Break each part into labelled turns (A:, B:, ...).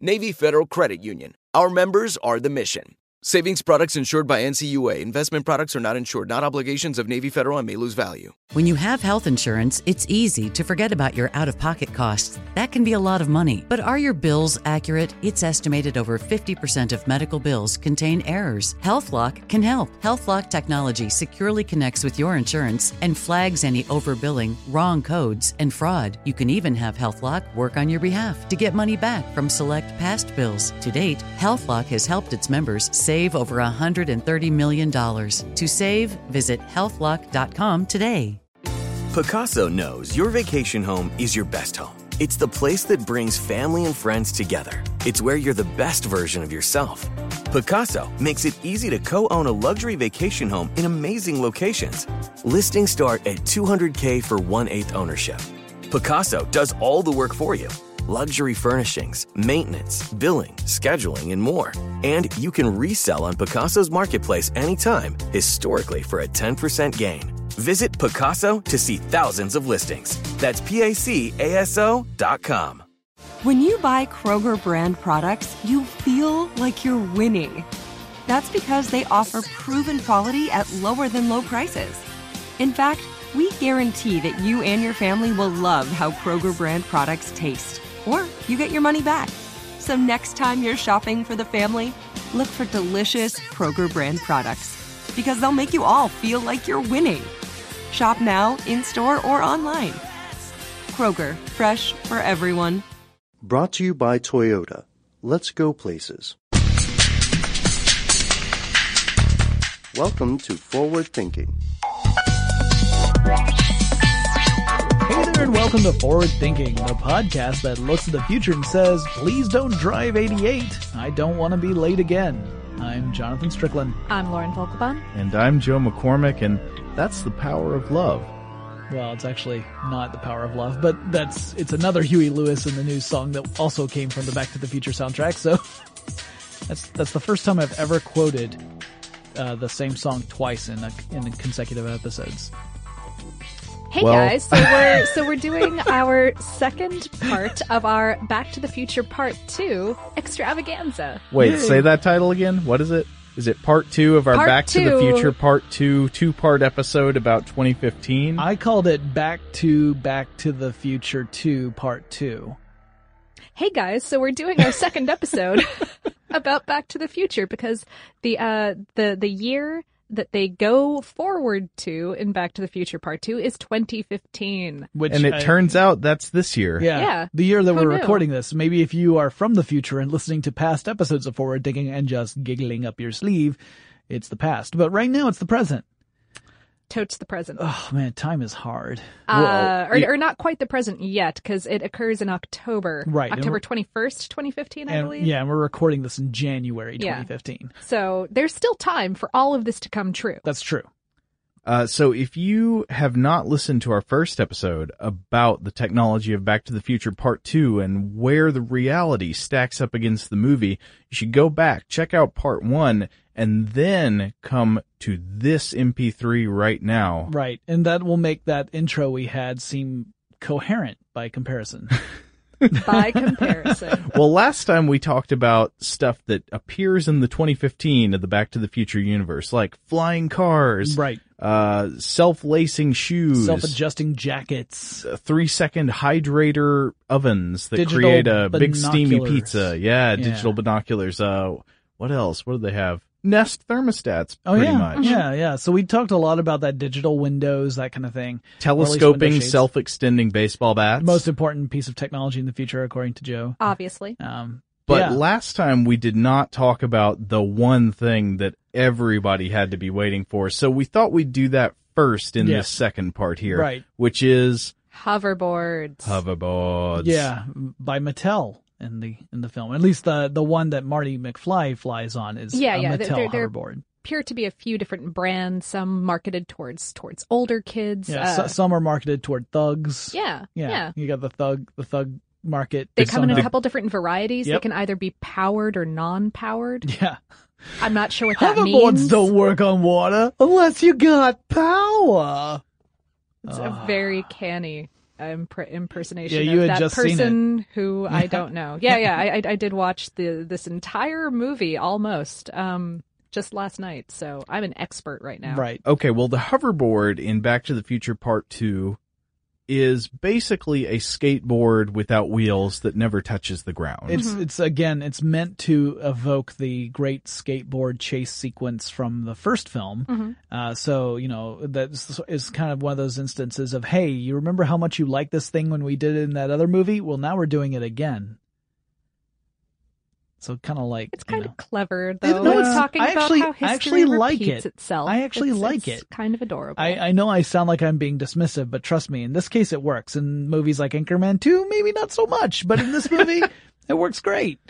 A: Navy Federal Credit Union. Our members are the mission. Savings products insured by NCUA. Investment products are not insured, not obligations of Navy Federal and may lose value.
B: When you have health insurance, it's easy to forget about your out of pocket costs. That can be a lot of money. But are your bills accurate? It's estimated over 50% of medical bills contain errors. HealthLock can help. HealthLock technology securely connects with your insurance and flags any overbilling, wrong codes, and fraud. You can even have HealthLock work on your behalf to get money back from select past bills. To date, HealthLock has helped its members save over $130 million. To save, visit healthlock.com today.
C: Pacaso knows your vacation home is your best home. It's the place that brings family and friends together. It's where you're the best version of yourself. Pacaso makes it easy to co own a luxury vacation home in amazing locations. Listings start at 200K for one eighth ownership. Pacaso does all the work for you luxury furnishings, maintenance, billing, scheduling, and more. And you can resell on Pacaso's marketplace anytime, historically for a 10% gain. Visit Pacaso to see thousands of listings. That's P A C A S O dot com.
D: When you buy Kroger brand products, you feel like you're winning. That's because they offer proven quality at lower than low prices. In fact, we guarantee that you and your family will love how Kroger brand products taste, or you get your money back. So next time you're shopping for the family, look for delicious Kroger brand products because they'll make you all feel like you're winning. Shop now, in store, or online. Kroger, fresh for everyone.
E: Brought to you by Toyota. Let's go places. Welcome to Forward Thinking.
F: Hey there, and welcome to Forward Thinking, the podcast that looks at the future and says, please don't drive 88. I don't want to be late again. I'm Jonathan Strickland.
G: I'm Lauren Vogelbaum.
H: And I'm Joe McCormick, and that's the power of love.
F: Well, it's actually not the power of love, but that's it's another Huey Lewis and the News song that also came from the Back to the Future soundtrack. So that's that's the first time I've ever quoted uh, the same song twice in a, in consecutive episodes.
G: Hey well. guys, so we're so we're doing our second part of our Back to the Future Part Two extravaganza.
H: Wait, Yay. say that title again. What is it? Is it part two of our
G: part
H: Back
G: two.
H: to the Future Part Two two part episode about 2015?
F: I called it Back to Back to the Future Two Part Two.
G: Hey guys, so we're doing our second episode about Back to the Future because the uh the the year that they go forward to in Back to the Future Part 2 is 2015.
H: Which and it I, turns out that's this year.
F: Yeah.
G: yeah.
F: The year that
G: Who
F: we're
G: knew?
F: recording this. Maybe if you are from the future and listening to past episodes of Forward Thinking and just giggling up your sleeve, it's the past. But right now it's the present.
G: Totes the present.
F: Oh man, time is hard.
G: Uh, or, or not quite the present yet, because it occurs in October.
F: Right.
G: October 21st, 2015, I
F: and,
G: believe.
F: Yeah, and we're recording this in January 2015.
G: Yeah. So there's still time for all of this to come true.
F: That's true.
H: Uh, so if you have not listened to our first episode about the technology of Back to the Future Part 2 and where the reality stacks up against the movie, you should go back, check out Part 1, and then come to this MP3 right now.
F: Right. And that will make that intro we had seem coherent by comparison.
G: by comparison.
H: well, last time we talked about stuff that appears in the 2015 of the Back to the Future universe, like flying cars,
F: right?
H: Uh, self-lacing shoes,
F: self-adjusting jackets,
H: uh, three-second hydrator ovens that digital create a big steamy pizza. Yeah, digital yeah. binoculars. Uh, what else? What do they have? Nest thermostats,
F: Oh
H: pretty
F: yeah,
H: much.
F: yeah, yeah. So we talked a lot about that digital windows, that kind of thing. Or at least
H: Telescoping, self-extending baseball bats.
F: most important piece of technology in the future, according to Joe.
G: Obviously.
F: Um,
H: But
F: yeah.
H: last time we did not talk about the one thing that everybody had to be waiting for. So we thought we'd do that first in
F: Yeah.
H: this second part here.
F: Right.
H: Which is
G: Hoverboards.
H: hoverboards.
F: yeah, by Mattel in the in the film. At least the the one that Marty McFly flies on is
G: Yeah,
F: a
G: yeah,
F: Mattel
G: they're- they're- they're-
F: hoverboard.
G: appear to be a few different brands, some marketed towards towards older kids.
F: Yeah,
G: uh,
F: so, some are marketed toward thugs.
G: yeah,
F: yeah,
G: yeah.
F: You got the thug the thug market.
G: They come in a couple different varieties.
F: Yep.
G: They can either be powered or non-powered.
F: Yeah,
G: I'm not sure what that
F: hoverboards
G: means.
F: don't work on water unless you got power.
G: It's a very canny impr- impersonation
F: Yeah, you
G: of
F: had
G: that
F: just
G: person who I don't know. Yeah, yeah, I, I, I did watch the this entire movie almost um just last night, so I'm an expert right now.
F: Right.
H: Okay, well, the hoverboard in Back to the Future Part 2 is basically a skateboard without wheels that never touches the ground.
F: It's it's again it's meant to evoke the great skateboard chase sequence from the first film. Uh, so you know that is kind of one of those instances of hey, you remember how much you liked this thing when we did it in that other movie? Well, now we're doing it again. So kind of like
G: It's
F: you
G: kind
F: know.
G: of clever
F: It-
G: though.
F: no,
G: it's
F: it's-
G: talking
F: I
G: about
F: actually-
G: how
F: I
G: history
F: actually like
G: repeats
F: it.
G: itself.
F: I actually
G: It's-
F: like
G: it's
F: it.
G: Kind of adorable.
F: I, I know I sound like I'm being dismissive, but trust me, in this case it works. In movies like Anchorman 2, maybe not so much, but in this movie, it works great.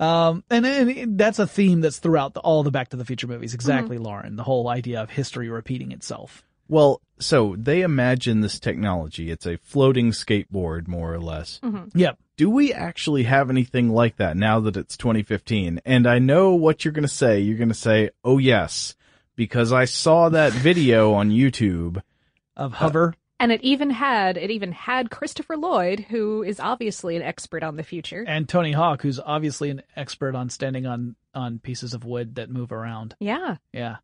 F: Um, and, and that's a theme that's throughout the, all the Back to the Future movies. Exactly, Lauren. The whole idea of history repeating itself.
H: Well, so they imagine this technology. It's a floating skateboard, more or less. Mm-hmm.
F: Yep.
H: Do we actually have anything like that now that it's 2015? And I know what you're going to say. You're going to say, oh yes, because I saw that video on YouTube.
F: Of hover.
G: Uh, and it even had it even had Christopher Lloyd, who is obviously an expert on the future.
F: and Tony Hawk, who's obviously an expert on standing on, on pieces of wood that move around.
G: Yeah.
F: Yeah.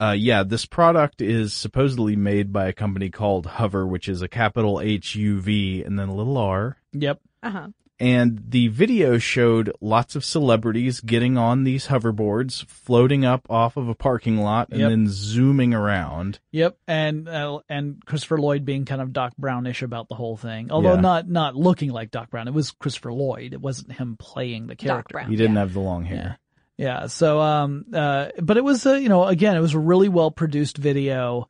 H: Uh, yeah, this product is supposedly made by a company called HUVr, which is a capital H U V and then a little R.
F: Yep.
G: Uh huh.
H: And the video showed lots of celebrities getting on these hoverboards, floating up off of a parking lot, and
F: Yep.
H: then zooming around.
F: Yep, and uh, and Christopher Lloyd being kind of Doc Brownish about the whole thing, although
H: Yeah.
F: not not looking like Doc Brown. It was Christopher Lloyd. It wasn't him playing the character.
G: Brown.
H: He didn't
G: Yeah.
H: have the long hair.
F: Yeah. So, um, uh, but it was, uh, you know, again, it was a really well produced video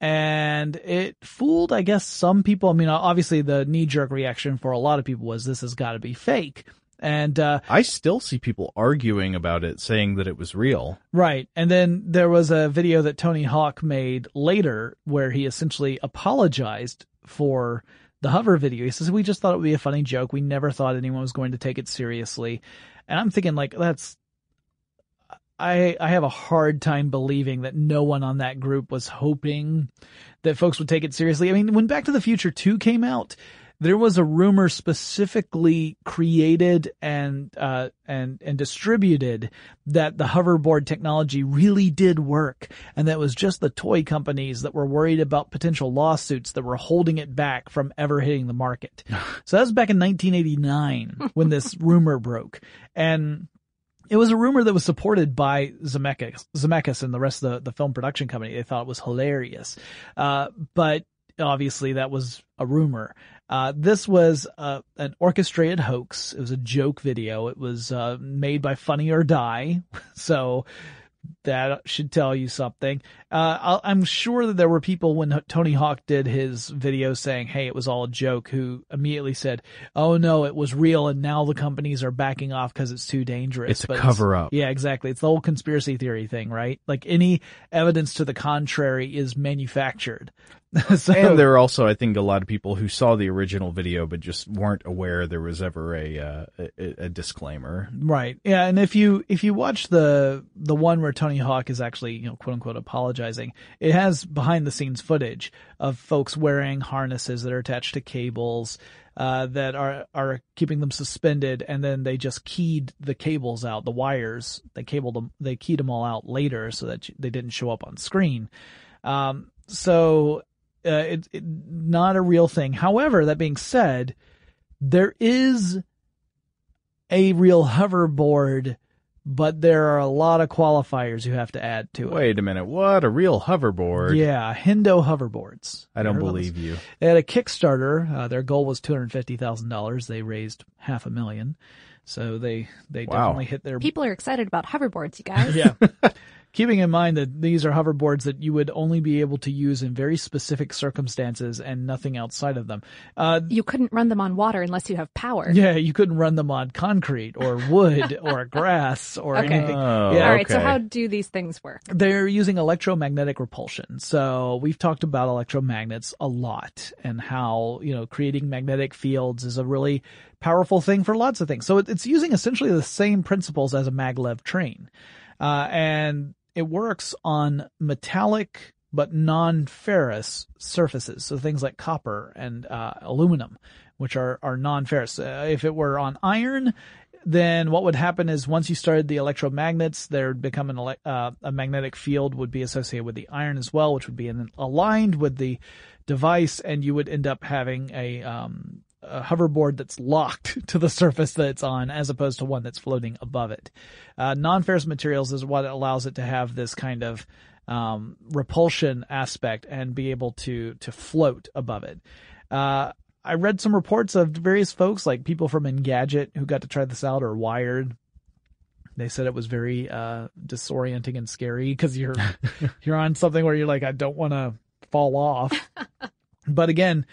F: and it fooled, I guess, some people. I mean, obviously the knee jerk reaction for a lot of people was this has got to be fake. And, uh,
H: I still see people arguing about it, saying that it was real.
F: Right. And then there was a video that Tony Hawk made later where he essentially apologized for the HUVr video. He says, we just thought it would be a funny joke. We never thought anyone was going to take it seriously. And I'm thinking like, that's, I, I have a hard time believing that no one on that group was hoping that folks would take it seriously. I mean, when Back to the Future 2 came out, there was a rumor specifically created and uh, and and distributed that the hoverboard technology really did work, and that it was just the toy companies that were worried about potential lawsuits that were holding it back from ever hitting the market. so that was back in 1989 when this rumor broke, and it was a rumor that was supported by Zemeckis, Zemeckis and the rest of the, the film production company. They thought it was hilarious. Uh, but obviously that was a rumor. Uh, this was uh, an orchestrated hoax. It was a joke video. It was uh, made by Funny or Die. So that should tell you something. Uh, I'm sure that there were people when Tony Hawk did his video saying, "Hey, it was all a joke," who immediately said, "Oh no, it was real," and now the companies are backing off because it's too dangerous.
H: It's a
F: But
H: cover-up.
F: Yeah, exactly. It's the whole conspiracy theory thing, right? Like any evidence to the contrary is manufactured. so,
H: And there are also, I think, a lot of people who saw the original video but just weren't aware there was ever a uh, a, a disclaimer.
F: Right. Yeah, and if you if you watch the the one where Tony Hawk is actually, you know, quote unquote apologizing, it has behind the scenes footage of folks wearing harnesses that are attached to cables uh, that are are keeping them suspended and then they just keyed the cables out, the wires, they cabled them they keyed them all out later so that they didn't show up on screen. Um so uh, it's it, not a real thing. However, that being said, there is a real hoverboard but there are a lot of qualifiers you have to add to it.
H: Wait a minute. What? A real hoverboard?
F: Yeah, Hendo hoverboards.
H: I don't believe
F: this?
H: you.
F: They had a Kickstarter. Uh, their goal was two hundred fifty thousand dollars. They raised half a million, so they they
H: Wow.
F: definitely hit their
G: People are excited about hoverboards, you guys.
F: yeah. Keeping in mind that these are hoverboards that you would only be able to use in very specific circumstances and nothing outside of them. Uh,
G: You couldn't run them on water unless you have power.
F: yeah, you couldn't run them on concrete or wood or grass or
G: Okay.
F: anything.
H: Oh,
F: yeah,
G: All right, so how do these things work?
F: they're using electromagnetic repulsion. So we've talked about electromagnets a lot and how, you know, creating magnetic fields is a really powerful thing for lots of things. So it's using essentially the same principles as a maglev train. Uh, and it works on metallic but non-ferrous surfaces. So things like copper and uh, aluminum, which are, are non-ferrous. Uh, if it were on iron, then what would happen is once you started the electromagnets, there would become an ele- uh, a magnetic field would be associated with the iron as well, which would be in, aligned with the device, and you would end up having a, um, a hoverboard that's locked to the surface that it's on, as opposed to one that's floating above it. Uh, non-ferrous materials is what allows it to have this kind of um, repulsion aspect and be able to to float above it. Uh, I read some reports of various folks, like people from Engadget, who got to try this out, or Wired. They said it was very uh, disorienting and scary because you're you're on something where you're like, I don't want to fall off. but again,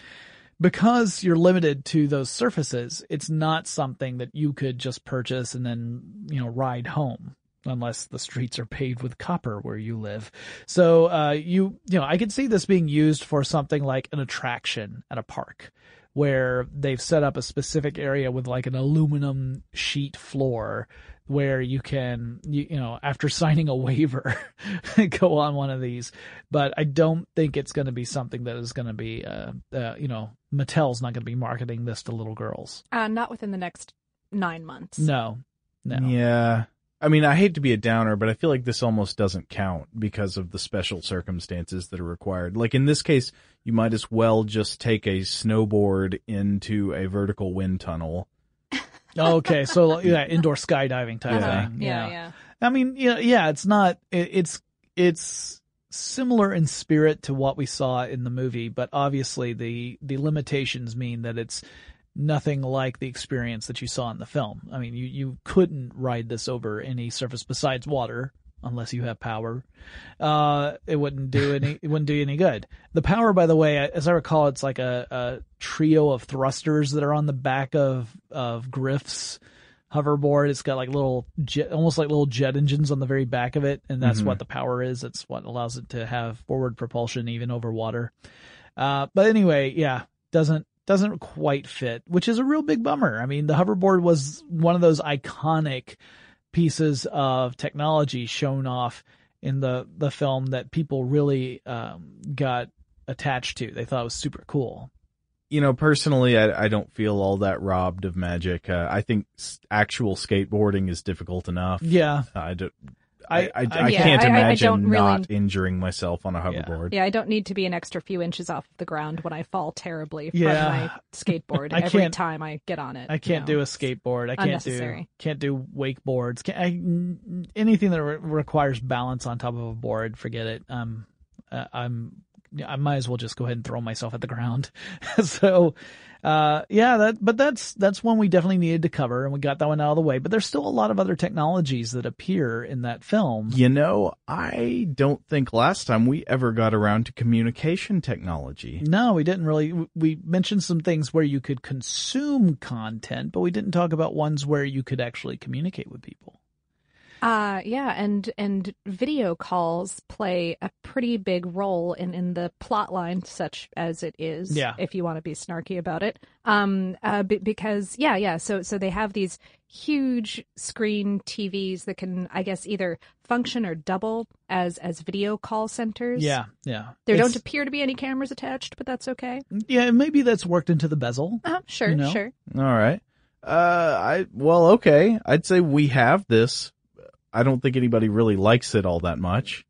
F: because you're limited to those surfaces, it's not something that you could just purchase and then you know ride home unless the streets are paved with copper where you live. So uh, you you know I could see this being used for something like an attraction at a park where they've set up a specific area with like an aluminum sheet floor where you can you, you know after signing a waiver go on one of these but i don't think it's going to be something that is going to be uh, uh you know mattel's not going to be marketing this to little girls
G: Uh, not within the next nine months.
F: no no
H: Yeah. I mean, I hate to be a downer, but I feel like this almost doesn't count because of the special circumstances that are required. Like in this case, you might as well just take a snowboard into a vertical wind tunnel.
F: okay so yeah indoor skydiving type
H: Yeah.
F: thing
G: Yeah, yeah.
F: I mean, yeah, yeah, it's not, it, it's, it's similar in spirit to what we saw in the movie, but obviously the, the limitations mean that it's nothing like the experience that you saw in the film. I mean, you, you couldn't ride this over any surface besides water unless you have power. Uh, it wouldn't do any, it wouldn't do you any good. The power, by the way, as I recall, it's like a, a trio of thrusters that are on the back of, of Griff's hoverboard. It's got like little jet, almost like little jet engines on the very back of it, and that's
H: Mhm.
F: what the power is. It's what allows it to have forward propulsion even over water. Uh, but anyway, yeah, doesn't doesn't quite fit, which is a real big bummer. I mean, the hoverboard was one of those iconic pieces of technology shown off in the the film that people really um, got attached to. They thought it was super cool.
H: You know, personally, I, I don't feel all that robbed of magic. Uh, I think s- actual skateboarding is difficult enough.
F: Yeah,
H: I don't.
F: I-
H: I, I,
F: I-
H: I
G: Yeah,
H: can't
G: I- I- I
H: imagine
G: don't really-
H: not injuring myself on a hoverboard.
G: Yeah, I don't need to be an extra few inches off the ground when I fall terribly from my skateboard
F: I
G: every
F: can't-
G: time I get on it.
F: I can't
G: know.
F: do a skateboard. I can't do
G: unnecessary.
F: can't do wakeboards. Can't, I, n- anything that re- requires balance on top of a board. Forget it. Um, uh, I'm I might as well just go ahead and throw myself at the ground. so, uh, yeah, that but that's that's one we definitely needed to cover, and we got that one out of the way. But there's still a lot of other technologies that appear in that film.
H: You know, I don't think last time we ever got around to communication technology.
F: No, we didn't really. We mentioned some things where you could consume content, but we didn't talk about ones where you could actually communicate with people.
G: Uh yeah, and and video calls play a pretty big role in in the plot line, such as it is.
F: Yeah.
G: If you want to be snarky about it, um, uh, be- because yeah, yeah. So so they have these huge screen TVs that can, I guess, either function or double as as video call centers.
F: Yeah, yeah.
G: There
F: It's-
G: don't appear to be any cameras attached, but that's okay.
F: Yeah, maybe that's worked into the bezel.
G: Uh, sure,
F: You know?
G: sure.
H: All right. Uh, I well, okay. I'd say we have this. I don't think anybody really likes it all that much.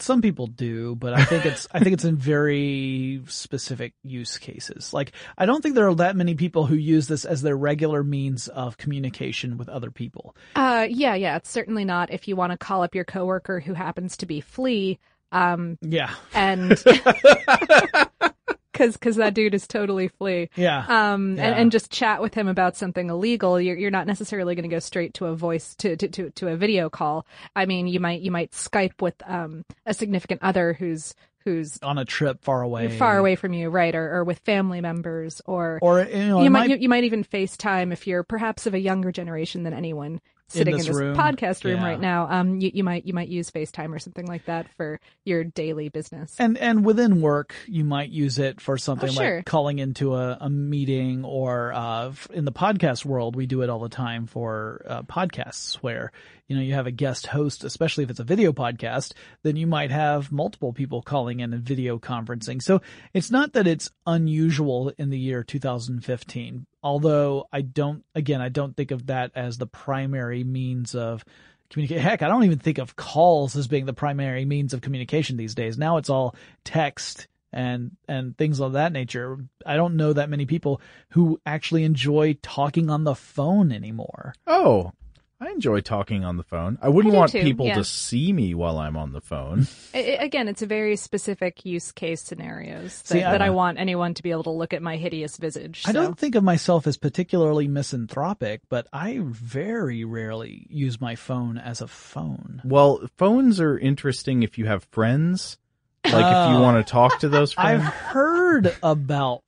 F: Some people do, but I think it's I think it's in very specific use cases. Like I don't think there are that many people who use this as their regular means of communication with other people.
G: Uh, yeah, yeah, it's certainly not if you want to call up your coworker who happens to be Flea. Um,
F: Yeah.
G: and because because that dude is totally Flea.
F: Yeah.
G: Um,
F: Yeah.
G: and, and just chat with him about something illegal. You're you're not necessarily going to go straight to a voice to, to to to a video call. I mean, you might you might Skype with um a significant other who's who's
F: On a trip far away.
G: far away from you, right? Or or with family members, or
F: Or you know,
G: you might,
F: might-
G: you, you might even FaceTime if you're perhaps of a younger generation than anyone sitting in
F: this
G: this,
F: room.
G: podcast room
F: Yeah.
G: right now. Um, you, you might you might use FaceTime or something like that for your daily business.
F: And and within work, you might use it for something
G: Oh, sure.
F: like calling into a, a meeting, or uh, in the podcast world, we do it all the time for uh, podcasts where you know you have a guest host, especially if it's a video podcast, then you might have multiple people calling in and video conferencing. So it's not that it's unusual in the year 2015, although I don't, again, I don't think of that as the primary means of communicate. Heck, I don't even think of calls as being the primary means of communication these days. Now it's all text and and things of that nature. I don't know that many people who actually enjoy talking on the phone anymore.
H: Oh, I enjoy talking on the phone. I wouldn't
G: I
H: want
G: too,
H: people
G: yeah.
H: to see me while I'm on the phone.
G: I- I- again, it's a very specific use case scenarios that,
F: See, I-
G: that I want anyone to be able to look at my hideous visage.
F: I don't think of myself as particularly misanthropic, but I very rarely use my phone as a phone.
H: well, phones are interesting if you have friends. Like if
F: Oh.
H: you want to talk to those friends.
F: I've heard about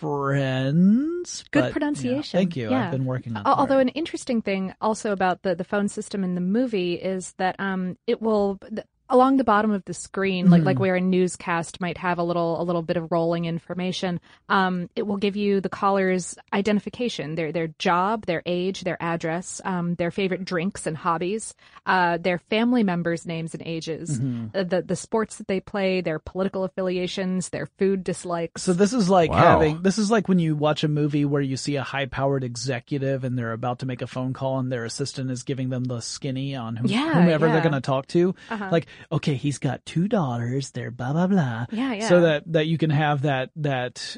F: friends.
G: Good
F: but, yeah,
G: pronunciation.
F: thank you.
G: Yeah.
F: I've been working on.
G: Although an interesting thing also about the, the phone system in the movie is that um it will along the bottom of the screen like like
F: Mm-hmm.
G: where a newscast might have a little a little bit of rolling information um it will give you the caller's identification their their job their age their address um their favorite drinks and hobbies uh their family members names and ages
F: Mm-hmm.
G: uh, the the sports that they play their political affiliations their food dislikes
F: So this is like
H: Wow.
F: having this is like when you watch a movie where you see a high powered executive and they're about to make a phone call and their assistant is giving them the skinny on whom,
G: Yeah,
F: whomever they're going to talk to.
G: Uh-huh.
F: Like, okay, he's got two daughters, they're blah blah blah.
G: Yeah, yeah.
F: So that that you can have that that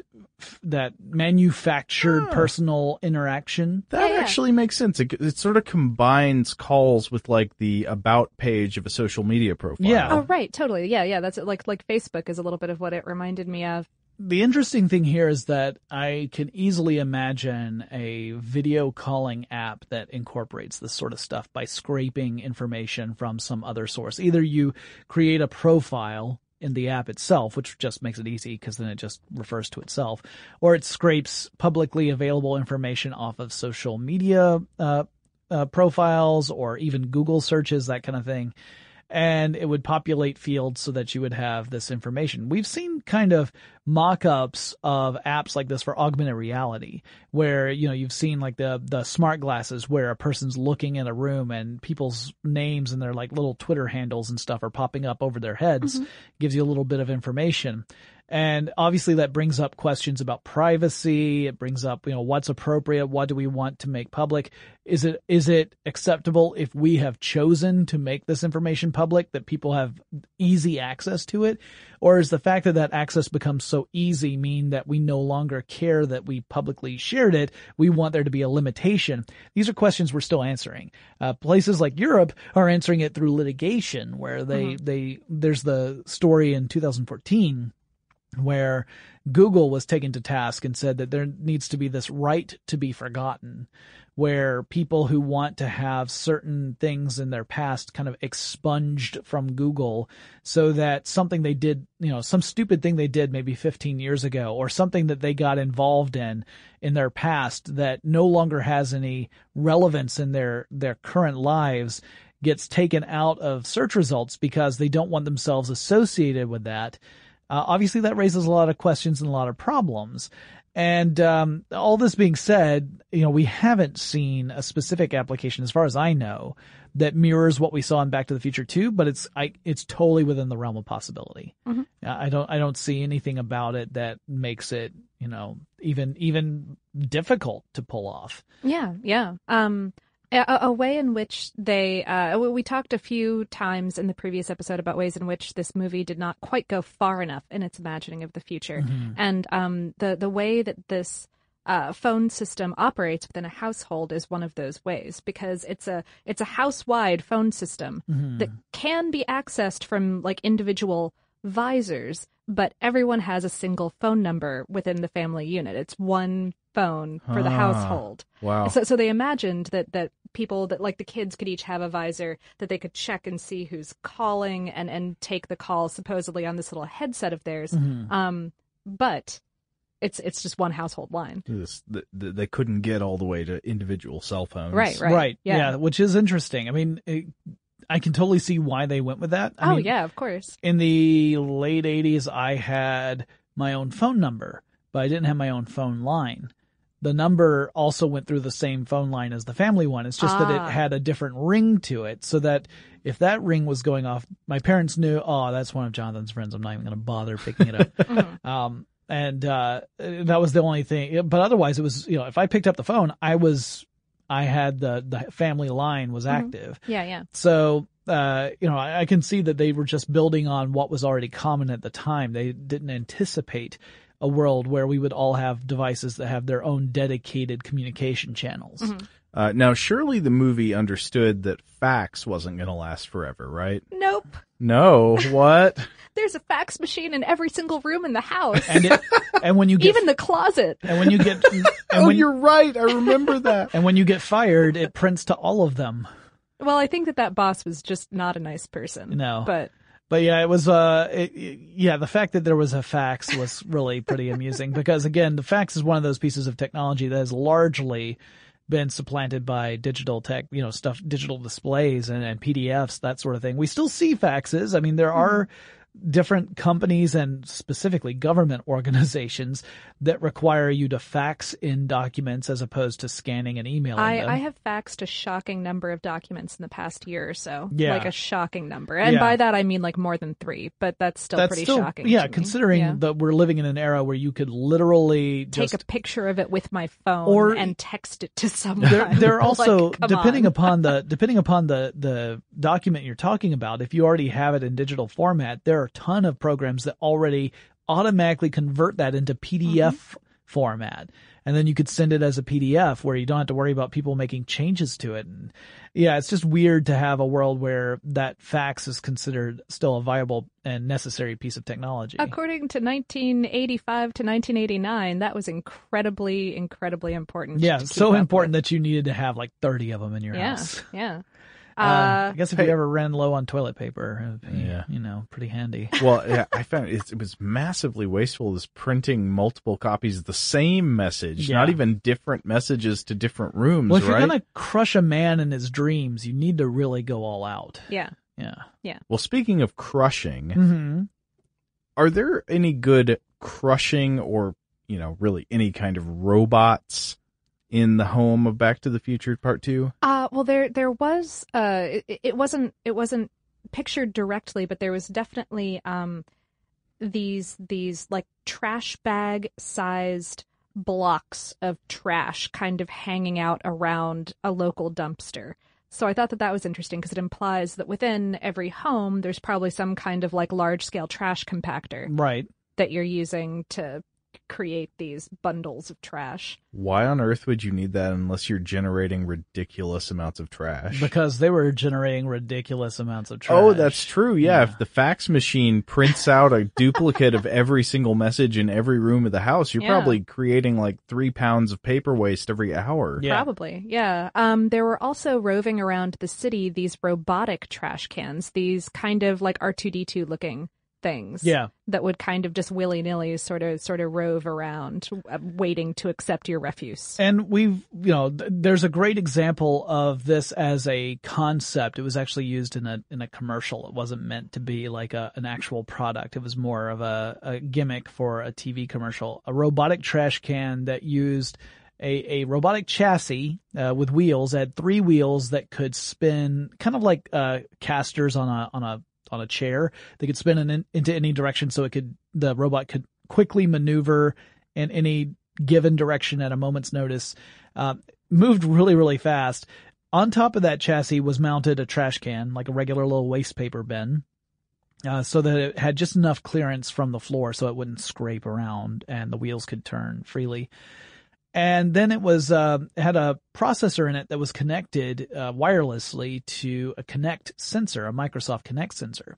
F: that manufactured personal interaction.
H: That
G: Yeah, yeah.
H: actually makes sense. It, it sort of combines calls with like the about page of a social media profile.
F: Yeah.
G: Oh right, totally. Yeah, yeah. That's like like Facebook is a little bit of what it reminded me of.
F: The interesting thing here is that I can easily imagine a video calling app that incorporates this sort of stuff by scraping information from some other source. Either you create a profile in the app itself, which just makes it easy because then it just refers to itself, or it scrapes publicly available information off of social media uh, uh, profiles or even Google searches, that kind of thing and it would populate fields so that you would have this information. We've seen kind of mock-ups of apps like this for augmented reality where you know you've seen like the the smart glasses where a person's looking in a room and people's names and their like little Twitter handles and stuff are popping up over their heads mm-hmm. gives you a little bit of information. And obviously that brings up questions about privacy. It brings up, you know, what's appropriate? What do we want to make public? Is it, is it acceptable if we have chosen to make this information public that people have easy access to it? Or is the fact that that access becomes so easy mean that we no longer care that we publicly shared it? We want there to be a limitation. These are questions we're still answering. Uh, places like Europe are answering it through litigation where they, they, there's the story in 2014 where Google was taken to task and said that there needs to be this right to be forgotten, where people who want to have certain things in their past kind of expunged from Google so that something they did, you know, some stupid thing they did maybe 15 years ago or something that they got involved in in their past that no longer has any relevance in their, their current lives gets taken out of search results because they don't want themselves associated with that. Uh, obviously, that raises a lot of questions and a lot of problems. And um, all this being said, you know, we haven't seen a specific application, as far as I know, that mirrors what we saw in Back to the Future 2. But it's I, it's totally within the realm of possibility. Uh, I don't I don't see anything about it that makes it you know even even difficult to pull off.
G: Yeah, yeah. Um, A, a way in which they, uh, we talked a few times in the previous episode about ways in which this movie did not quite go far enough in its imagining of the future, and um, the the way that this uh, phone system operates within a household is one of those ways because it's a it's a house wide phone system that can be accessed from like individual visors, but everyone has a single phone number within the family unit. It's one phone for the
H: Ah,
G: household.
H: wow.
G: So so they imagined that that people that like the kids could each have a visor that they could check and see who's calling and and take the call supposedly on this little headset of theirs.
H: Mm-hmm.
G: Um, but it's it's just one household line.
H: This, th th they couldn't get all the way to individual cell phones.
G: Right, right.
F: Yeah.
G: Yeah.
F: which is interesting. I mean, it, I can totally see why they went with that. I
G: oh
F: mean,
G: yeah, of course.
F: In the late 80s, I had my own phone number, but I didn't have my own phone line. The number also went through the same phone line as the family one. It's just that
G: Ah.
F: it had a different ring to it so that if that ring was going off, my parents knew, oh, that's one of Jonathan's friends. I'm not even going to bother picking it up. um, and, uh, that was the only thing. But otherwise it was, you know, if I picked up the phone, I was, I had the, the family line was active.
G: Yeah, yeah.
F: So, uh, you know, I, I can see that they were just building on what was already common at the time. They didn't anticipate a world where we would all have devices that have their own dedicated communication channels.
H: Uh, now, surely the movie understood that fax wasn't going to last forever, right?
G: Nope.
H: No, what?
G: There's a fax machine in every single room in the house.
F: And it, and when you get
G: Even the closet.
F: and when you get and
H: oh,
F: when
H: you're right. I remember that.
F: and when you get fired, it prints to all of them.
G: Well, I think that that boss was just not a nice person.
F: No.
G: But
F: But yeah, it was, uh, it, yeah, the fact that there was a fax was really pretty amusing because again, the fax is one of those pieces of technology that has largely been supplanted by digital tech, you know, stuff, digital displays and, and PDFs, that sort of thing. We still see faxes. I mean, there are different companies and specifically government organizations that require you to fax in documents as opposed to scanning and emailing
G: I,
F: them.
G: I have faxed a shocking number of documents in the past year or so.
F: Yeah.
G: Like a shocking number. And
F: Yeah.
G: by that I mean like more than three, but that's still
F: That's
G: pretty
F: still,
G: shocking.
F: yeah, considering
G: Yeah.
F: that we're living in an era where you could literally
G: Take
F: just
G: a picture of it with my phone
F: Or-
G: and text it to someone.
F: there, there are also
G: come
F: depending upon the depending upon the the document you're talking about if you already have it in digital format there are a ton of programs that already automatically convert that into pdf
G: Mm-hmm.
F: format and then you could send it as a pdf where you don't have to worry about people making changes to it and yeah it's just weird to have a world where that fax is considered still a viable and necessary piece of technology
G: According to 1985 to 1989, that was incredibly, incredibly important.
F: yeah so important that you needed to have like 30 of them in your.
G: Yeah,
F: house
G: yeah.
F: Uh,
G: Uh,
F: I guess if you ever ran low on toilet paper, it'd be,
H: Yeah.
F: you know, pretty handy.
H: Well, yeah, I found it, it was massively wasteful. This printing multiple copies of the same message,
F: Yeah.
H: not even different messages to different rooms,
F: Well, if
H: right?
F: you're gonna crush a man in his dreams, you need to really go all out.
G: Yeah.
F: Yeah. Yeah.
H: Well, speaking of crushing,
F: Mm-hmm.
H: are there any good crushing or, you know, really any kind of robots in the home of Back to the Future Part 2?
G: Uh, well, there there was uh, it, it wasn't it wasn't pictured directly, but there was definitely um these these like trash bag sized blocks of trash kind of hanging out around a local dumpster. So I thought that that was interesting because it implies that within every home there's probably some kind of like large scale trash compactor
F: Right.
G: that you're using to create these bundles of trash.
H: Why on earth would you need that unless you're generating ridiculous amounts of trash?
F: Because they were generating ridiculous amounts of trash.
H: Oh, that's true. Yeah. If the fax machine prints out a duplicate of every single message in every room of the house, you're
G: Yeah.
H: probably creating like three pounds of paper waste every hour.
F: Yeah.
G: Probably, yeah. Um, there were also roving around the city these robotic trash cans, these kind of like R two D two looking things.
F: Yeah.
G: That would kind of just willy nilly sort of sort of rove around, uh, waiting to accept your refuse.
F: And we've, you know, th- there's a great example of this as a concept. It was actually used in a in a commercial. It wasn't meant to be like a an actual product. It was more of a, a gimmick for a TV commercial. A robotic trash can that used a, a robotic chassis uh, with wheels. It had three wheels that could spin, kind of like uh, casters on a on a on a chair. They could spin in, into any direction, so it could the robot could quickly maneuver in any given direction at a moment's notice. Um, moved really really fast. On top of that chassis was mounted a trash can, like a regular little waste paper bin. Uh, so that it had just enough clearance from the floor so it wouldn't scrape around and the wheels could turn freely. And then it was, uh, had a processor in it that was connected, uh, wirelessly to a Kinect sensor, a Microsoft Kinect sensor.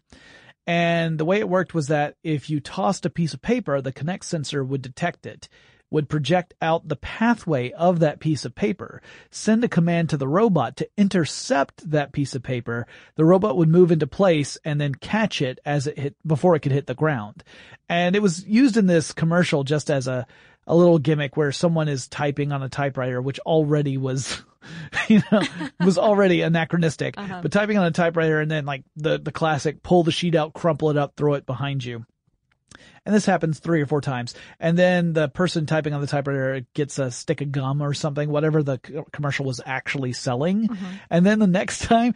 F: And the way it worked was that if you tossed a piece of paper, the Kinect sensor would detect it would project out the pathway of that piece of paper, send a command to the robot to intercept that piece of paper. The robot would move into place and then catch it as it hit, before it could hit the ground. And it was used in this commercial just as a, a little gimmick where someone is typing on a typewriter, which already was, you know, was already anachronistic, uh-huh. but typing on a typewriter and then like the, the classic pull the sheet out, crumple it up, throw it behind you. And this happens three or four times. And then the person typing on the typewriter gets a stick of gum or something, whatever the commercial was actually selling. Mm-hmm. And then the next time,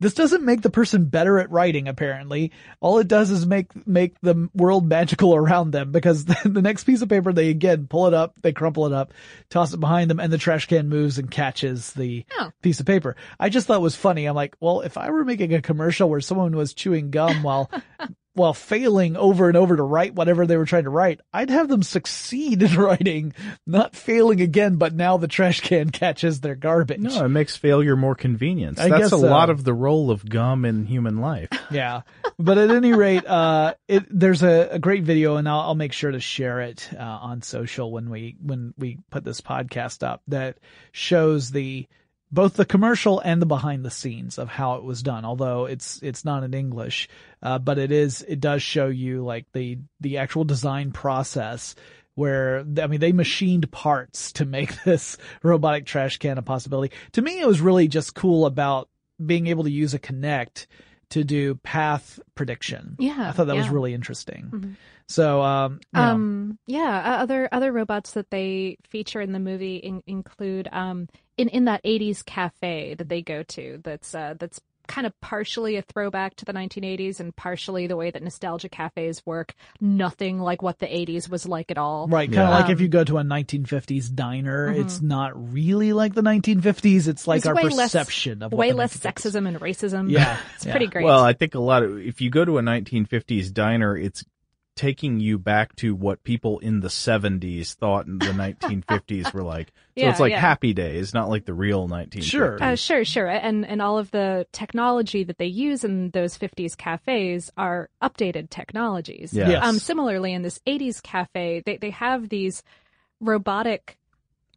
F: this doesn't make the person better at writing, apparently. All it does is make, make the world magical around them because the next piece of paper, they again pull it up, they crumple it up, toss it behind them, and the trash can moves and catches the oh. piece of paper. I just thought it was funny. I'm like, well, if I were making a commercial where someone was chewing gum while while failing over and over to write whatever they were trying to write, I'd have them succeed in writing, not failing again, but now the trash can catches their garbage.
H: No, it makes failure more convenient. I That's a so. lot of the role of gum in human life.
F: Yeah. But at any rate, uh, it, there's a, a, great video and I'll, I'll, make sure to share it, uh, on social when we, when we put this podcast up that shows the, both the commercial and the behind the scenes of how it was done. Although it's it's not in English, uh, but it is it does show you like the the actual design process where I mean they machined parts to make this robotic trash can a possibility. To me, it was really just cool about being able to use a Kinect to do path prediction.
G: Yeah,
F: I thought that
G: yeah.
F: was really interesting. Mm-hmm. So, um, um,
G: yeah, other other robots that they feature in the movie in, include um, in in that '80s cafe that they go to. That's uh, that's kind of partially a throwback to the 1980s and partially the way that nostalgia cafes work. Nothing like what the 80s was like at all.
F: Right. Kind of yeah. like um, if you go to a 1950s diner, mm-hmm. it's not really like the 1950s. It's like it's our perception
G: less,
F: of
G: way less sexism and racism.
F: Yeah.
G: it's
F: yeah.
G: pretty great.
H: Well, I think a lot of, if you go to a 1950s diner, it's taking you back to what people in the 70s thought in the 1950s were like. So yeah, it's like yeah. happy days, not like the real 1950s.
F: Sure.
G: Uh, sure, sure. And and all of the technology that they use in those 50s cafes are updated technologies.
H: Yeah. Yes.
G: Um similarly in this 80s cafe, they they have these robotic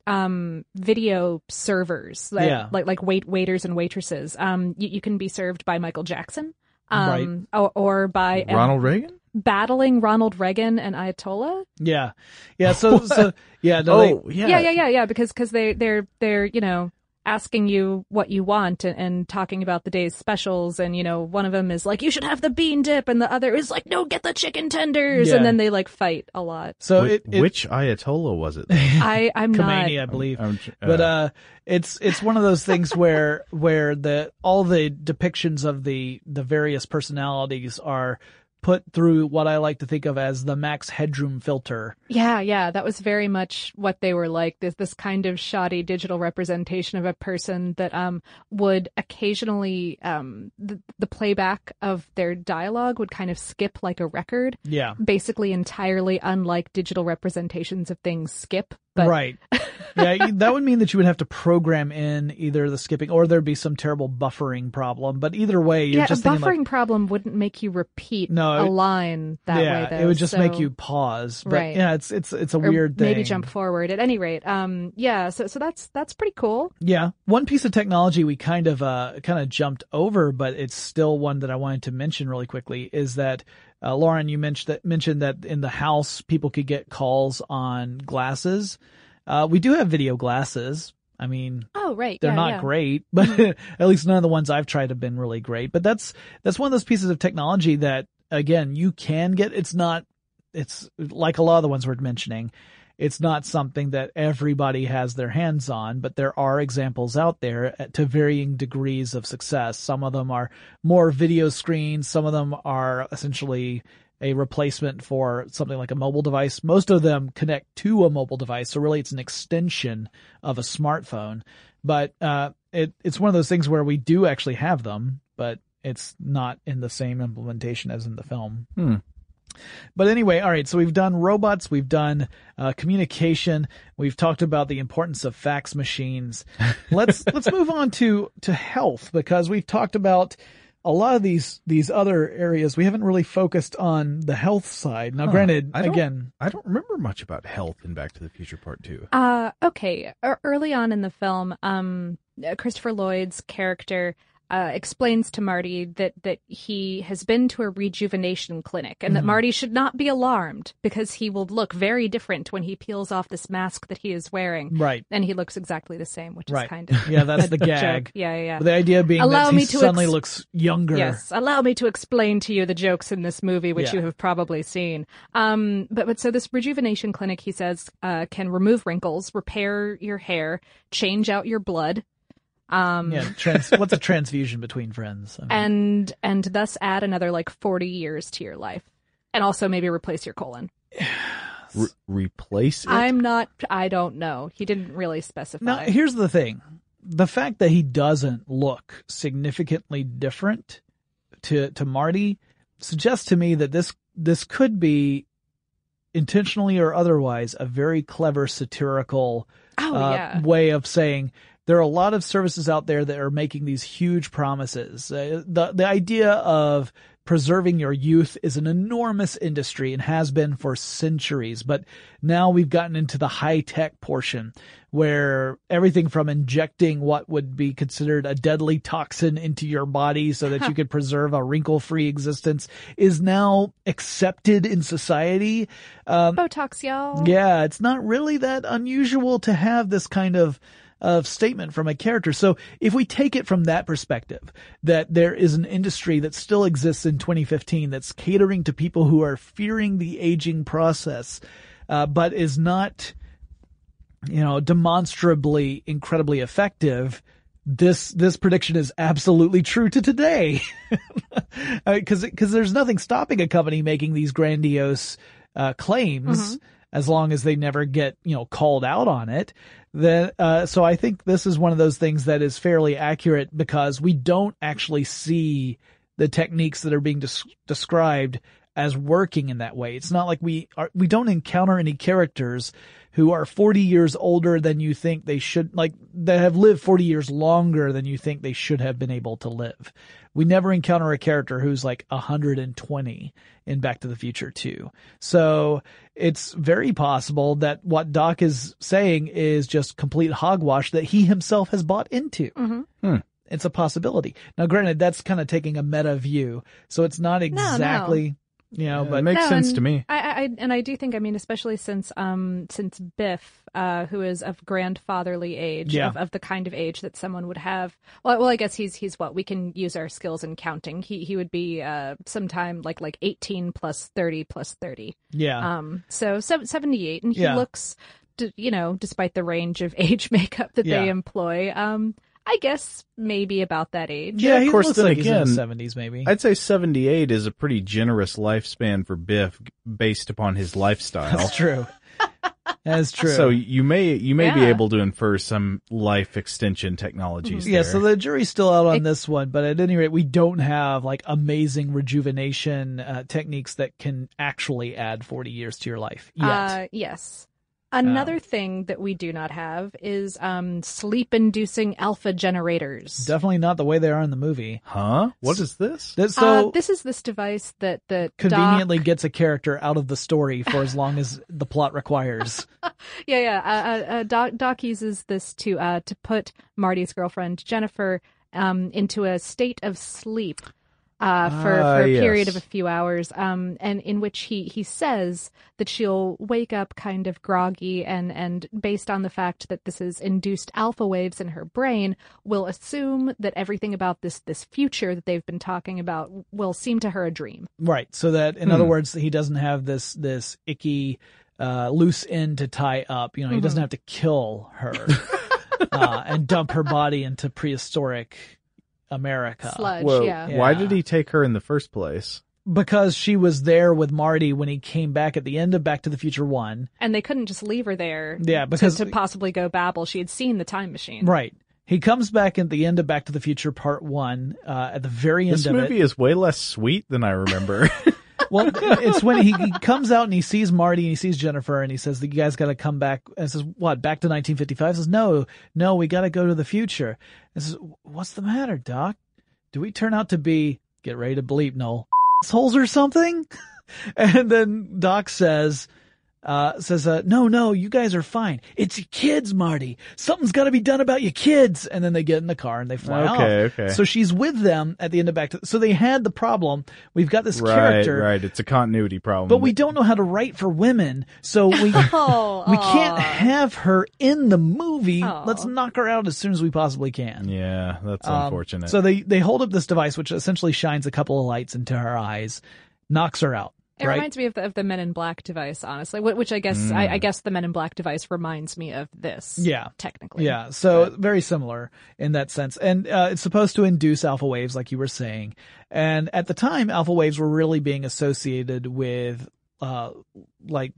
G: um, video servers, like, yeah. like like wait waiters and waitresses. Um, you, you, can be served by Michael Jackson, um, right. or, or by
H: Ronald Reagan
G: battling Ronald Reagan and Ayatollah.
F: Yeah, yeah. So, so yeah, no,
H: oh,
G: they, yeah, yeah, yeah, yeah, yeah. Because because they they're they're you know asking you what you want and, and, talking about the day's specials and you know one of them is like you should have the bean dip and the other is like no get the chicken tenders yeah. and then they like fight a lot
H: so which, it, it, which ayatollah was it
G: i i'm
F: Khomeini,
G: not
F: i believe I'm, I'm, uh, but uh it's it's one of those things where where the all the depictions of the the various personalities are put through what I like to think of as the max headroom filter.
G: Yeah, yeah, that was very much what they were like. This this kind of shoddy digital representation of a person that um would occasionally um the, the playback of their dialogue would kind of skip like a record.
F: Yeah.
G: Basically entirely unlike digital representations of things skip but...
F: Right. yeah, that would mean that you would have to program in either the skipping or there'd be some terrible buffering problem. But either way, you're
G: yeah,
F: just
G: a buffering
F: like,
G: problem wouldn't make you repeat no, a line that
F: yeah,
G: way. Though,
F: it would just
G: so...
F: make you pause. But
G: right.
F: yeah, it's it's it's a
G: or
F: weird thing.
G: Maybe jump forward. At any rate, um, yeah. So so that's that's pretty cool.
F: Yeah, one piece of technology we kind of uh kind of jumped over, but it's still one that I wanted to mention really quickly is that uh, Lauren, you mentioned that mentioned that in the house people could get calls on glasses. Uh, we do have video glasses. I mean,
G: oh right,
F: they're
G: yeah,
F: not
G: yeah.
F: great, but at least none of the ones I've tried have been really great. But that's that's one of those pieces of technology that again you can get. It's not. It's like a lot of the ones we're mentioning. It's not something that everybody has their hands on, but there are examples out there to varying degrees of success. Some of them are more video screens. Some of them are essentially a replacement for something like a mobile device. Most of them connect to a mobile device, so really it's an extension of a smartphone. But uh, it, it's one of those things where we do actually have them, but it's not in the same implementation as in the film.
H: Hmm.
F: But anyway, all right. So we've done robots, we've done uh, communication, we've talked about the importance of fax machines. Let's let's move on to to health because we've talked about a lot of these these other areas. We haven't really focused on the health side. Now,
H: Huh.
F: granted,
H: I
F: again,
H: I don't remember much about health in Back to the Future Part Two.
G: Uh, okay. Early on in the film, um, uh, Christopher Lloyd's character uh, explains to Marty that that he has been to a rejuvenation clinic and that
F: Mhm.
G: Marty should not be alarmed because he will look very different when he peels off this mask that he is wearing.
F: Right.
G: And he looks exactly the same, which
F: Right.
G: is kind of
F: Yeah, that's
G: a
F: the
G: joke.
F: gag.
G: Yeah, yeah, yeah.
F: the idea being
G: Allow
F: that he
G: me to
F: suddenly
G: ex-
F: looks younger.
G: Yes, allow me to explain to you the jokes in this movie, which
F: Yeah.
G: you have probably seen. Um, but but so this rejuvenation clinic, he says, uh, can remove wrinkles, repair your hair, change out your blood, um,
F: Yeah. Trans- what's a transfusion between friends? I mean,
G: and and thus add another like forty years to your life, and also maybe replace your colon.
H: Re- replace it?
G: I'm not. I don't know. He didn't really specify.
F: Now, here's the thing. The fact that he doesn't look significantly different to to Marty suggests to me that this this could be intentionally or otherwise a very clever satirical
G: Oh,
F: uh,
G: yeah.
F: way of saying there are a lot of services out there that are making these huge promises. Uh, the the idea of preserving your youth is an enormous industry and has been for centuries, but now we've gotten into the high tech portion where everything from injecting what would be considered a deadly toxin into your body so that you could preserve a wrinkle free existence is now accepted in society. Um,
G: Botox, y'all.
F: yeah, it's not really that unusual to have this kind of of statement from a character. So if we take it from that perspective, that there is an industry that still exists in 2015 that's catering to people who are fearing the aging process, uh, but is not, you know, demonstrably incredibly effective. This this prediction is absolutely true to today, because because there's nothing stopping a company making these grandiose uh, claims
G: Mhm.
F: as long as they never get you know called out on it. Then uh, so I think this is one of those things that is fairly accurate because we don't actually see the techniques that are being des- described as working in that way. It's not like we are we don't encounter any characters who are 40 years older than you think they should like that have lived 40 years longer than you think they should have been able to live. We never encounter a character who's like 120 in Back to the Future 2. So it's very possible that what Doc is saying is just complete hogwash that he himself has bought into.
G: Mm-hmm.
F: It's a possibility. Now, granted, that's kind of taking a meta view, so it's not
G: no.
F: exactly, you know,
H: Yeah,
F: but
H: it makes
G: No,
H: sense to me.
G: I, I, and I do think, I mean, especially since, um, since Biff, uh, who is of grandfatherly age,
F: Yeah.
G: of, of the kind of age that someone would have. Well, well, I guess he's, he's what we can use our skills in counting. He, he would be, uh, sometime like, like 18 plus 30 plus 30.
F: yeah.
G: Um, so sev- 78, and he
F: Yeah.
G: looks, you know, despite the range of age makeup that
F: Yeah.
G: they employ, um, I guess maybe about that age.
F: yeah,
H: of course,
F: looks
H: then
F: like he's in his
H: again,
F: 70s, maybe.
H: I'd say 78 is a pretty generous lifespan for Biff based upon his lifestyle.
F: That's true. That's true.
H: So you may you may be able to infer some life extension technologies.
F: yeah,
H: there.
F: so the jury's still out on
G: It-
F: this one, but at any rate, we don't have like amazing rejuvenation uh, techniques that can actually add 40 years to your life yet.
G: Uh, yes. Another
F: Um,
G: thing that we do not have is um, sleep-inducing alpha generators.
F: Definitely not the way they are in the movie.
H: huh? What is this?
F: That- so
G: uh, this is this device that that
F: conveniently
G: Doc,
F: gets a character out of the story for as long as the plot requires.
G: yeah, yeah. Uh, uh, uh, Doc, Doc uses this to uh, to put Marty's girlfriend Jennifer um, into a state of sleep uh, for,
H: Ah,
G: for a period of a few hours, um, and in which he, he says that she'll wake up kind of groggy, and, and based on the fact that this is induced alpha waves in her brain, will assume that everything about this this future that they've been talking about will seem to her a dream.
F: Right. So that, in
H: Hmm.
F: other words, he doesn't have this this icky uh, loose end to tie up. You know, he doesn't have to kill her uh, and dump her body into prehistoric America.
G: Sludge,
H: Well,
G: yeah.
H: why did he take her in the first place?
F: because she was there with Marty when he came back at the end of Back to the Future 1.
G: And they couldn't just leave her there.
F: Yeah, because-
G: to, possibly go babble. She had seen the time machine.
F: Right. He comes back at the end of Back to the Future Part 1, uh, at the very end
H: This
F: of
H: movie is way less sweet than I remember.
F: Well, it's when he, he comes out and he sees Marty and he sees Jennifer and he says, that "You guys got to come back." And says, "What? Back to 1955?" Says, "No, no, we got to go to the future." And says, "What's the matter, Doc? Do we turn out to be get ready to bleep, Noel assholes or something?" And then Doc says, uh, says, uh, no, no, you guys are fine. It's your kids, Marty. Something's got to be done about your kids. And then they get in the car and they fly off.
H: Okay, okay.
F: So she's with them at the end of Back to, so they had the problem. We've got this
H: right,
F: character,
H: right. It's a continuity problem.
F: but we don't know how to write for women. So we,
G: Oh,
F: we can't have her in the movie.
G: Aw.
F: Let's knock her out as soon as we possibly can.
H: Yeah, that's
F: Um,
H: unfortunate.
F: So they, they hold up this device, which essentially shines a couple of lights into her eyes, knocks her out.
G: It
F: right?
G: reminds me of the, of the Men in Black device, honestly. Which I guess I, I guess the Men in Black device reminds me of this.
F: Mm. Yeah.
G: technically.
F: Yeah, so very similar in that sense. And uh, it's supposed to induce alpha waves, like you were saying. And at the time, alpha waves were really being associated with uh, like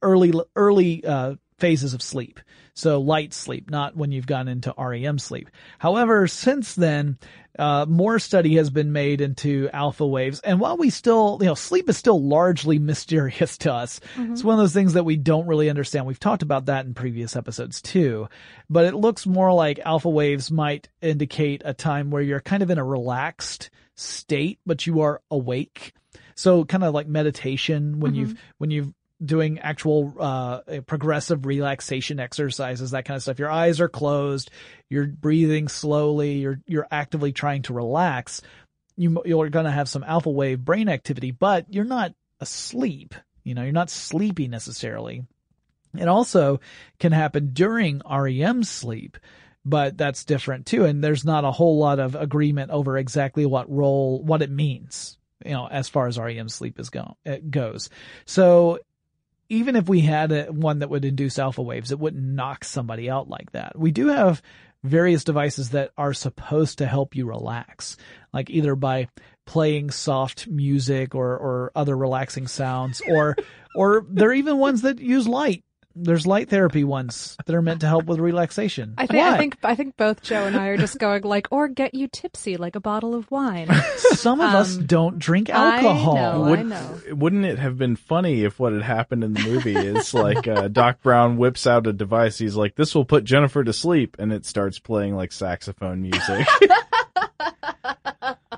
F: early early uh, phases of sleep. So light sleep, not when you've gone into REM sleep. However, since then, uh, more study has been made into alpha waves. And while we still, you know, sleep is still largely mysterious to us. It's one of those things that we don't really understand. We've talked about that in previous episodes too, but it looks more like alpha waves might indicate a time where you're kind of in a relaxed state, but you are awake. So kind of like meditation when you've, when you've doing actual uh progressive relaxation exercises that kind of stuff. Your eyes are closed. You're breathing slowly. You're you're actively trying to relax. You you're going to have some alpha wave brain activity but you're not asleep. You know you're not sleepy necessarily. It also can happen during REM sleep but that's different too and there's not a whole lot of agreement over exactly what role what it means you know as far as REM sleep is go it goes. So even if we had a, one that would induce alpha waves, it wouldn't knock somebody out like that. We do have various devices that are supposed to help you relax, like either by playing soft music or, or other relaxing sounds, or, or there are even ones that use light. There's light therapy ones that are meant to help with relaxation.
G: I think
F: Why?
G: I think I think both Joe and I are just going like, or get you tipsy like a bottle of wine.
F: some of us
G: Um,
F: don't drink alcohol.
G: I know,
H: Would-
G: I know.
H: Wouldn't it have been funny if what had happened in the movie is like uh, Doc Brown whips out a device, he's like, "This will put Jennifer to sleep," and it starts playing like saxophone music.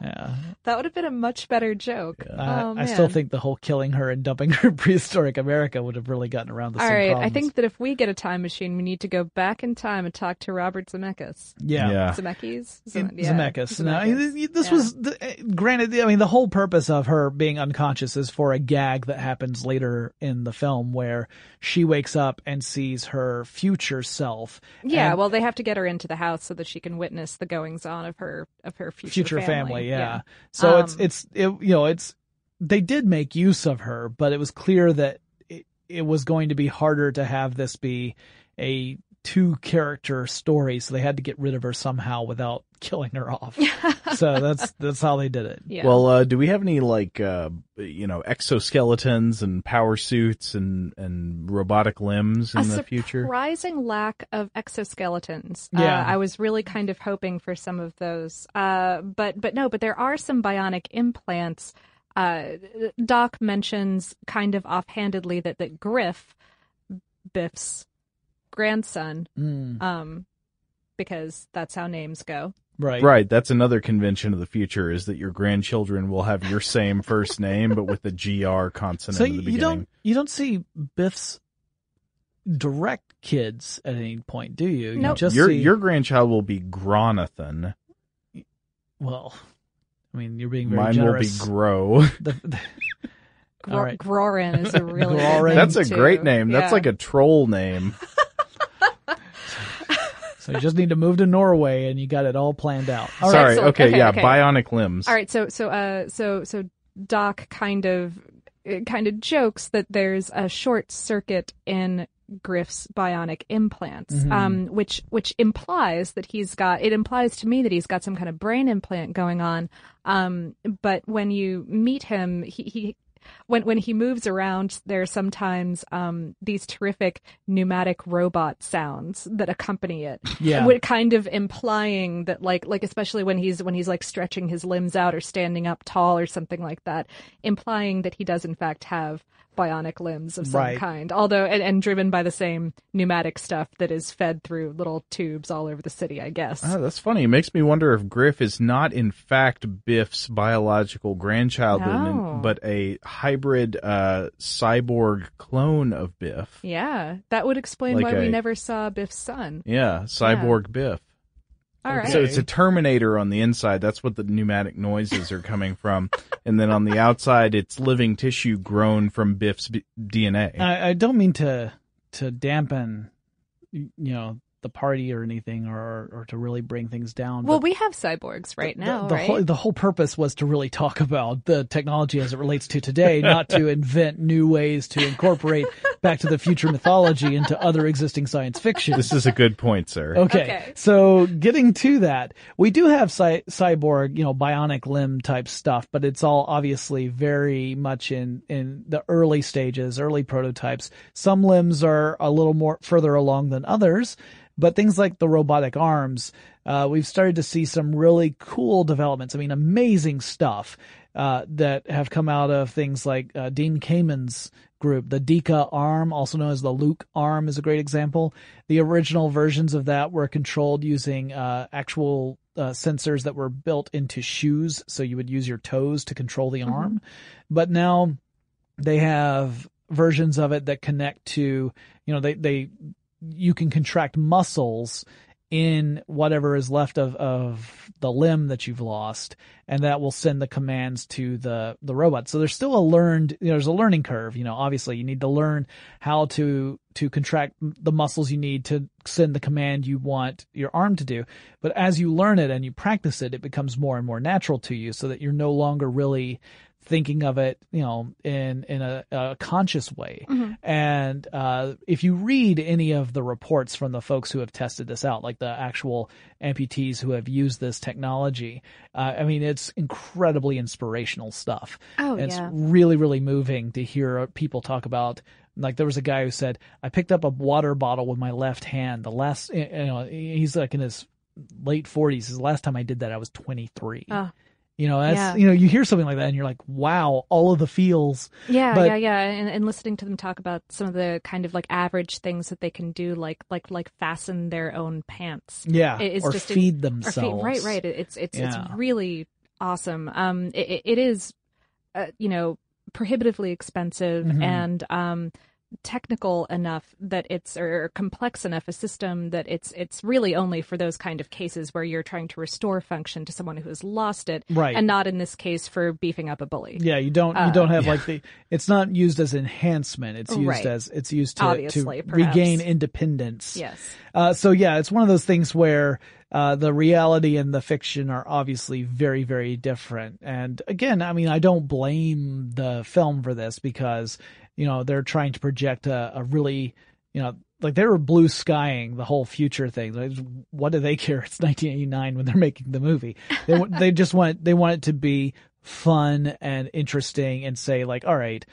F: Yeah.
G: That would have been a much better joke.
F: Uh,
G: oh,
F: I still think the whole killing her and dumping her prehistoric America would have really gotten around the
G: All
F: same
G: right, I think that if we get a time machine, we need to go back in time and talk to Robert Zemeckis.
F: yeah.
H: yeah.
G: Zemeckis?
F: In-
G: Zeme- yeah,
F: Zemeckis. Now,
G: Zemeckis.
F: this
G: Yeah.
F: was the, eh, granted. I mean, the whole purpose of her being unconscious is for a gag that happens later in the film, where she wakes up and sees her future self.
G: Yeah,
F: And-
G: well, they have to get her into the house so that she can witness the goings on of her of her future,
F: future family. yeah.
G: yeah.
F: So it's
G: Um,
F: it's it, you know it's they did make use of her, but it was clear that it, it was going to be harder to have this be a two character story, so they had to get rid of her somehow without killing her off. so that's that's how they did it.
G: Yeah.
H: Well, uh, do we have any like uh, you know exoskeletons and power suits and and robotic limbs in
G: a
H: the future?
G: surprising lack of exoskeletons.
F: Yeah.
G: Uh, I was really kind of hoping for some of those. Uh, but but no, but there are some bionic implants. Uh, Doc mentions kind of offhandedly that that Griff, Biff's grandson,
F: Mm,
G: um, because that's how names go.
F: right.
H: Right, that's another convention of the future is that your grandchildren will have your same first name but with the gr consonant
F: So
H: at the
F: you don't you don't see Biff's direct kids at any point, do you? You
G: Nope.
F: just
H: your
F: see,
H: your grandchild will be Gronathan.
F: well. I mean, you're being very
H: Mine
F: generous.
H: will be Grow.
F: The- the-
G: Gro-
F: All right.
G: Grorin is a really good
F: Grorin.
G: name,
H: That's a
G: too.
H: great name. That's like a troll name.
F: so you just need to move to Norway, and you got it all planned out. All right.
H: Sorry.
G: Excellent.
H: Okay,
G: Okay,
H: yeah,
G: okay.
H: bionic limbs.
G: All right, so so uh so so Doc kind of uh, kind of jokes that there's a short circuit in Griff's bionic implants,
F: Mhm.
G: um, which which implies that he's got. It implies to me that he's got some kind of brain implant going on. Um, but when you meet him, he. he when when he moves around, there are sometimes um, these terrific pneumatic robot sounds that accompany it.
F: Yeah.
G: Kind of implying that, like like especially when he's when he's like stretching his limbs out or standing up tall or something like that, implying that he does in fact have bionic limbs of some
H: Right.
G: kind. Although and, and driven by the same pneumatic stuff that is fed through little tubes all over the city, I guess.
H: Oh, that's funny. It makes me wonder if Griff is not, in fact, Biff's biological grandchild, but
G: No.
H: but a hybrid uh, cyborg clone of Biff.
G: yeah, that would explain
H: Like
G: why we never saw Biff's son.
H: Yeah, cyborg Biff.
G: All right.
H: So it's a Terminator on the inside. That's what the pneumatic noises are coming from. and then on the outside, it's living tissue grown from Biff's b- DNA.
F: I, I don't mean to to dampen, you know, the party or anything, or or to really bring things down.
G: well,
F: but
G: we have cyborgs right now,
F: the, the
G: right?
F: whole the whole purpose was to really talk about the technology as it relates to today, not to invent new ways to incorporate Back to the Future mythology into other existing science fiction.
H: this is a good point, sir.
F: Okay.
G: Okay.
F: So getting to that, we do have cy- cyborg, you know, bionic limb type stuff, but it's all obviously very much in, in the early stages, early prototypes. Some limbs are a little more further along than others, but things like the robotic arms, uh, we've started to see some really cool developments. I mean, amazing stuff, uh, that have come out of things like, uh, Dean Kamen's group. The DEKA arm, also known as the Luke arm, is a great example. The original versions of that were controlled using uh, actual uh, sensors that were built into shoes, so you would use your toes to control the arm. But now they have versions of it that connect to, you know, they they you can contract muscles in whatever is left of, of the limb that you've lost, and that will send the commands to the, the robot. So there's still a learned, you know, there's a learning curve. You know, obviously you need to learn how to, to contract the muscles you need to send the command you want your arm to do. But as you learn it and you practice it, it becomes more and more natural to you so that you're no longer really thinking of it, you know, in in a, a conscious way. And uh, if you read any of the reports from the folks who have tested this out, like the actual amputees who have used this technology, uh, I mean, it's incredibly inspirational stuff.
G: Oh,
F: it's
G: yeah.
F: really really moving to hear people talk about. Like there was a guy who said, "I picked up a water bottle with my left hand. The last, you know, he's like in his late forties. The last time I did that, I was twenty three.
G: Oh.
F: You know, that's
G: Yeah.
F: you know, you hear something like that and you're like, wow, all of the feels.
G: Yeah,
F: But-
G: yeah, yeah, and, and listening to them talk about some of the kind of like average things that they can do, like like like fasten their own pants.
F: Yeah,
G: It
F: or
G: just
F: feed
G: or feed-
F: themselves.
G: right, right. It- It's it's
F: Yeah.
G: it's really awesome. Um, it, it- is, uh, you know, prohibitively expensive
F: Mhm.
G: and um technical enough that it's or complex enough a system that it's it's really only for those kind of cases where you're trying to restore function to someone who has lost it
F: Right.
G: and not in this case for beefing up a bully
F: Yeah, you don't you
G: Uh,
F: don't have like the it's not used as enhancement. It's used
G: Right.
F: as it's used to,
G: Obviously,
F: to
G: perhaps.
F: regain independence.
G: yes
F: Uh, so yeah, it's one of those things where uh, the reality and the fiction are obviously very, very different. And again, I mean, I don't blame the film for this because you know they're trying to project a, a really, you know, like they were blue skying the whole future thing. Like, what do they care? It's 1989 when they're making the movie. They they just want they want it to be fun and interesting and say like, all right,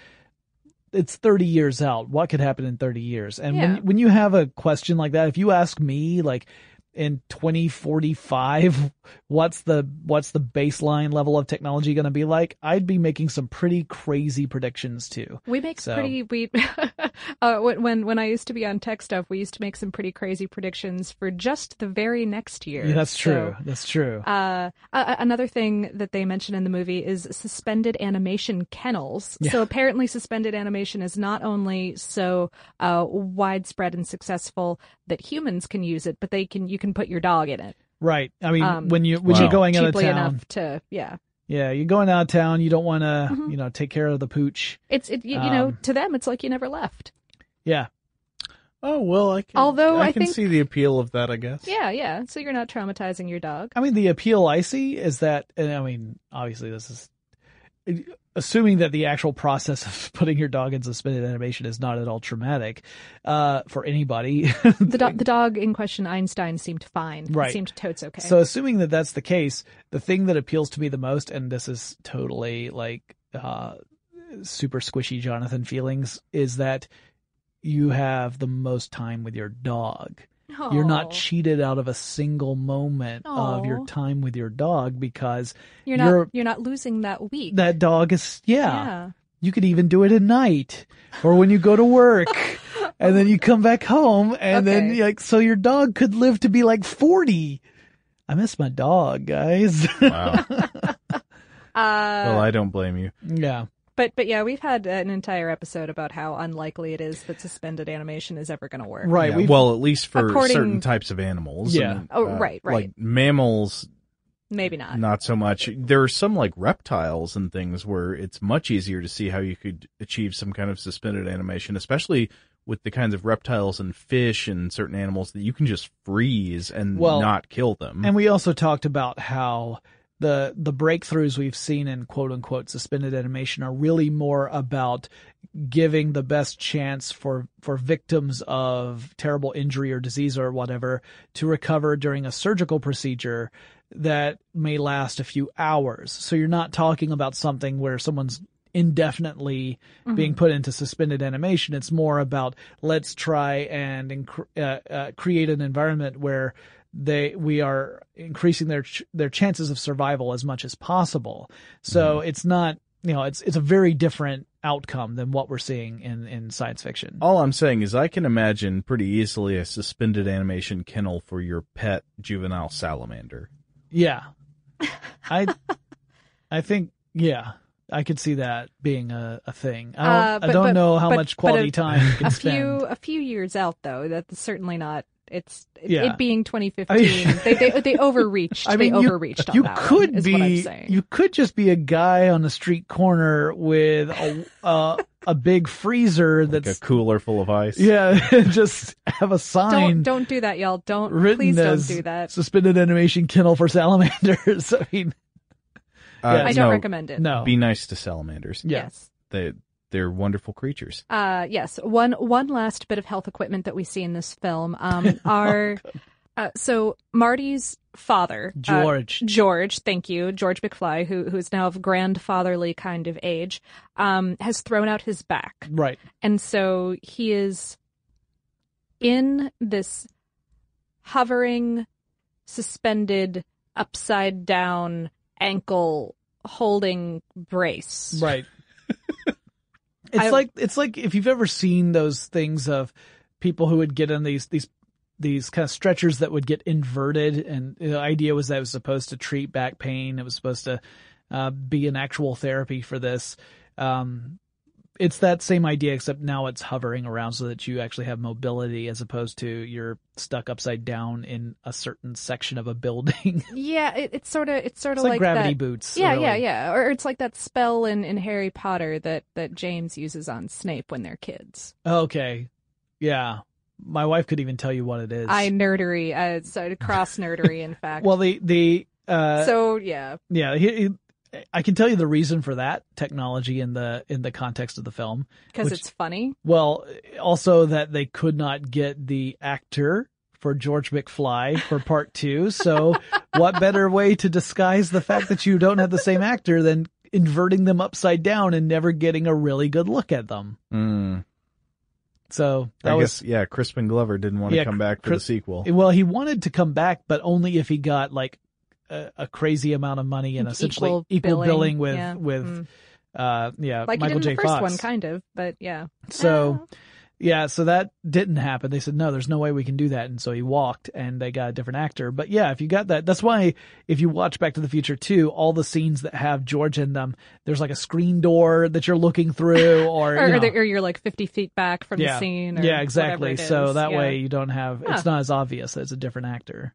F: it's 30 years out. What could happen in 30 years? And
G: Yeah.
F: when when you have a question like that, if you ask me like in 2045 what's the what's the baseline level of technology going to be like? I'd be making some pretty crazy predictions too.
G: We make
F: So-
G: pretty we uh, when when I used to be on tech stuff, we used to make some pretty crazy predictions for just the very next year.
F: Yeah, that's
G: So,
F: true. that's true.
G: Uh, a- another thing that they mention in the movie is suspended animation kennels.
F: Yeah.
G: So apparently, suspended animation is not only so uh, widespread and successful that humans can use it, but they can you can put your dog in it.
F: right. I mean,
G: um,
F: when you when
H: Wow.
F: you're going out of town,
G: enough to yeah.
F: yeah, you're going out of town. You don't want to
G: Mhm.
F: you know take care of the pooch.
G: It's it you, you know
F: Um,
G: to them it's like you never left.
F: Yeah,
H: Oh well, I can.
G: Although
H: I,
G: I
H: can
G: think-
H: see the appeal of that. I guess.
G: Yeah, yeah. So you're not traumatizing your dog.
F: I mean, the appeal I see is that, and I mean, obviously this is, assuming that the actual process of putting your dog in suspended animation is not at all traumatic uh, for anybody.
G: the, do- the dog in question, Einstein, seemed fine. It
F: Right.
G: seemed totes okay.
F: So assuming that that's the case, the thing that appeals to me the most, and this is totally like uh, super squishy Jonathan feelings, is that you have the most time with your dog. You're not cheated out of a single moment of your time with your dog because
G: you're not you're not losing that week.
F: that dog is yeah.
G: Yeah.
F: You could even do it at night or when you go to work and then you come back home and then like so your dog could live to be like 40. I miss my dog, guys.
H: Wow.
G: Uh,
H: well, I don't blame you.
F: yeah.
G: But but yeah, we've had an entire episode about how unlikely it is that suspended animation is ever going to work.
F: Right.
H: Yeah, well, at least for
G: According-
H: certain types of animals.
F: Yeah.
H: and,
G: Oh,
H: uh,
G: right, right.
H: Like mammals,
G: Maybe not.
H: not so much. There are some like reptiles and things where it's much easier to see how you could achieve some kind of suspended animation, especially with the kinds of reptiles and fish and certain animals that you can just freeze and
F: Well,
H: not kill them.
F: And we also talked about how the the breakthroughs we've seen in quote unquote suspended animation are really more about giving the best chance for for victims of terrible injury or disease or whatever to recover during a surgical procedure that may last a few hours. So you're not talking about something where someone's indefinitely being put into suspended animation. It's more about let's try and inc- uh, uh, create an environment where they we are increasing their ch- their chances of survival as much as possible. So it's not you know it's it's a very different outcome than what we're seeing in in science fiction.
H: All I'm saying is I can imagine pretty easily a suspended animation kennel for your pet juvenile salamander.
F: Yeah, I I think yeah. I could see that being a, a thing. I don't,
G: Uh,
F: I don't
G: but-
F: know how
G: but-
F: much quality
G: a-
F: time you can
G: a
F: spend.
G: few a few years out though. That's certainly not. It's
F: Yeah.
G: it being 2015.
F: I mean-
G: they, they they overreached.
F: I mean,
G: they
F: you,
G: overreached on
F: you
G: that
F: could
G: one, is
F: be,
G: what I'm saying.
F: you could just be a guy on a street corner with a uh, a big freezer
H: Like
F: that's
H: a cooler full of ice.
F: yeah, just have a sign
G: don't don't do that, y'all. Don't
F: written
G: please don't
F: as
G: do that.
F: suspended animation kennel for salamanders. I mean,
H: Uh,
F: Yeah.
G: I don't
H: no,
G: recommend it.
F: no,
H: Be nice to salamanders.
F: yeah.
G: Yes.
H: They they're wonderful creatures.
G: Uh, yes. One one last bit of health equipment that we see in this film. Um, are uh, so Marty's father, uh,
F: George.
G: George, thank you, George McFly, who who is now of grandfatherly kind of age, um, has thrown out his back,
F: right.
G: and so he is in this hovering, suspended, upside down ankle holding brace.
F: Right. It's
G: I-
F: like it's like if you've ever seen those things of people who would get in these these these kind of stretchers that would get inverted, and the idea was that it was supposed to treat back pain. It was supposed to uh, be an actual therapy for this. Um, it's that same idea, except now it's hovering around so that you actually have mobility, as opposed to you're stuck upside down in a certain section of a building.
G: Yeah, it, it's sort of it's sort of
F: like, gravity
G: that,
F: boots.
G: Yeah,
F: really.
G: yeah, yeah. Or it's like that spell in, in Harry Potter that, that James uses on Snape when they're kids.
F: Okay. Yeah. My wife could even tell you what it is.
G: I nerdery, uh, so cross nerdery, in fact.
F: well, the the uh,
G: so yeah,
F: yeah, he- I can tell you the reason for that technology in the in the context of the film.
G: because it's funny.
F: Well, also that they could not get the actor for George McFly for part two. So, what better way to disguise the fact that you don't have the same actor than inverting them upside down and never getting a really good look at them?
H: Mm.
F: So that
H: I
F: was
H: guess yeah. Crispin Glover didn't want to come back for
F: Cris-
H: the sequel.
F: Well, he wanted to come back, but only if he got like a, a crazy amount of money and essentially
G: Equal
F: equal,
G: billing,
F: billing, with
G: yeah.
F: with
G: Mm.
F: uh yeah
G: Like
F: Michael J.
G: in the first
F: Fox.
G: one, kind of, but yeah.
F: So yeah, so that didn't happen. They said no, there's no way we can do that, and so he walked, and they got a different actor. But yeah, if you got that, that's why if you watch Back to the Future 2, all the scenes that have George in them, there's like a screen door that you're looking through, or,
G: or,
F: you know.
G: or, you're like 50 feet back from
F: yeah,
G: the scene. Or
F: yeah, exactly. So that
G: Yeah.
F: way you don't have
G: Huh.
F: it's not as obvious it's a different actor.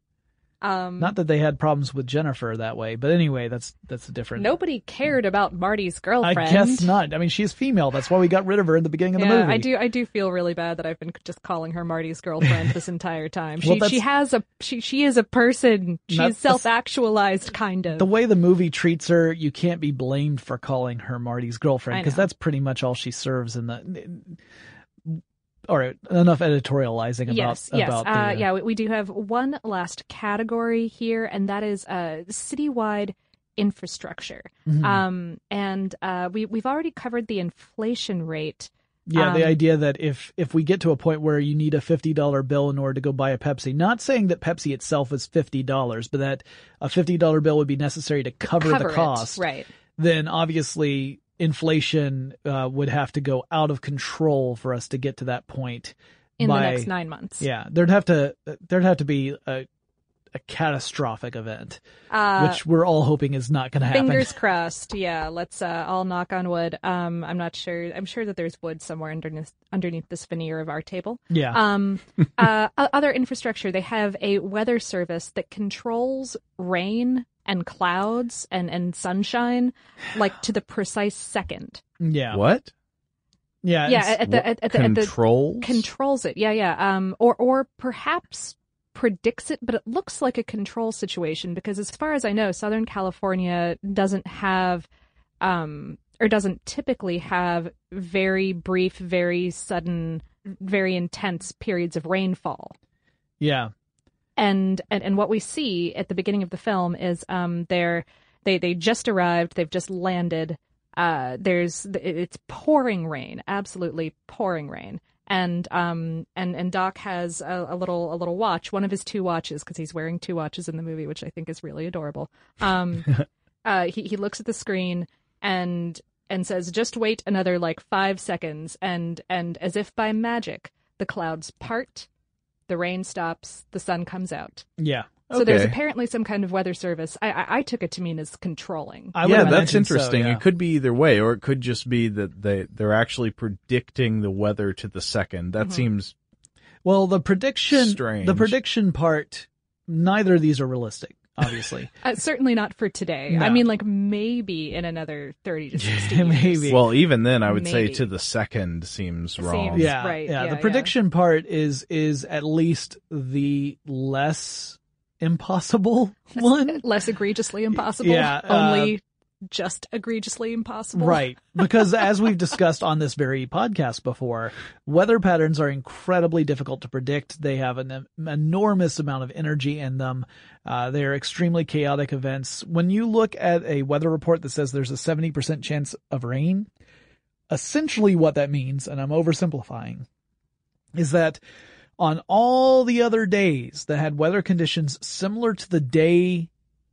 G: Um,
F: Not that they had problems with Jennifer that way, but anyway, that's that's a different.
G: nobody cared about Marty's girlfriend.
F: I guess not. I mean, she's female. That's why we got rid of her in the beginning of the movie.
G: I do. I do feel really bad that I've been just calling her Marty's girlfriend this entire time. She
F: Well,
G: she has a she she is a person. She's self actualized, kind of.
F: The way the movie treats her, you can't be blamed for calling her Marty's girlfriend because that's pretty much all she serves in the. All right, enough editorializing about
G: yes, yes.
F: about
G: uh,
F: the,
G: yeah, we, we do have one last category here, and that is uh, citywide infrastructure.
F: Mhm.
G: Um, and uh, we we've already covered the inflation rate.
F: Yeah, the
G: Um,
F: idea that if if we get to a point where you need a fifty dollar bill in order to go buy a Pepsi, not saying that Pepsi itself is fifty dollars, but that a fifty dollar bill would be necessary to cover,
G: Cover
F: the
G: it,
F: cost,
G: right.
F: Then obviously inflation uh, would have to go out of control for us to get to that point
G: In
F: by-
G: the next nine months.
F: Yeah, there'd have to there'd have to be a a catastrophic event,
G: Uh,
F: which we're all hoping is not going to happen.
G: Fingers crossed. Yeah, let's uh, all knock on wood. Um, I'm not sure. I'm sure that there's wood somewhere underneath underneath this veneer of our table.
F: Yeah.
G: Um, uh, other infrastructure. They have a weather service that controls rain and clouds and and sunshine, like to the precise second.
F: Yeah.
H: What?
F: Yeah.
G: yeah, at the, at, at the, at the
H: Controls?
G: controls it. Yeah, yeah. Um, or or perhaps predicts it, but it looks like a control situation because, as far as I know, Southern California doesn't have, um, or doesn't typically have very brief, very sudden, very intense periods of rainfall.
F: yeah.
G: And and and what we see at the beginning of the film is um they're they they just arrived, they've just landed. Uh, there's it's pouring rain, absolutely pouring rain, and um and and Doc has a, a little a little watch, one of his two watches, because he's wearing two watches in the movie, which I think is really adorable. Um, uh, he he looks at the screen and and says, "Just wait another like five seconds," and and as if by magic, the clouds part, the rain stops, the sun comes out.
F: Yeah.
G: So there's apparently some kind of weather service. I I, I took it to mean as controlling.
F: I
H: yeah, that's
F: imagine so,
H: interesting.
F: yeah.
H: It could be either way, or it could just be that they they're actually predicting the weather to the second. That
G: Mhm.
H: seems
F: Well, the prediction,
H: Strange.
F: the prediction part, neither of these are realistic, obviously.
G: Uh, certainly not for today.
F: No.
G: I mean, like maybe in another thirty to sixty years.
F: Maybe.
H: well. Even then, I would
G: Maybe.
H: say to the second seems wrong.
G: Seems-
F: yeah,
G: right,
F: yeah.
G: yeah,
F: The
G: yeah.
F: prediction part is is at least the less impossible one.
G: less egregiously impossible.
F: Yeah, uh,
G: only just egregiously impossible.
F: Right. Because as we've discussed on this very podcast before, weather patterns are incredibly difficult to predict. They have an enormous amount of energy in them. Uh, they are extremely chaotic events. When you look at a weather report that says there's a 70% chance of rain, essentially what that means, and I'm oversimplifying, is that on all the other days that had weather conditions similar to the day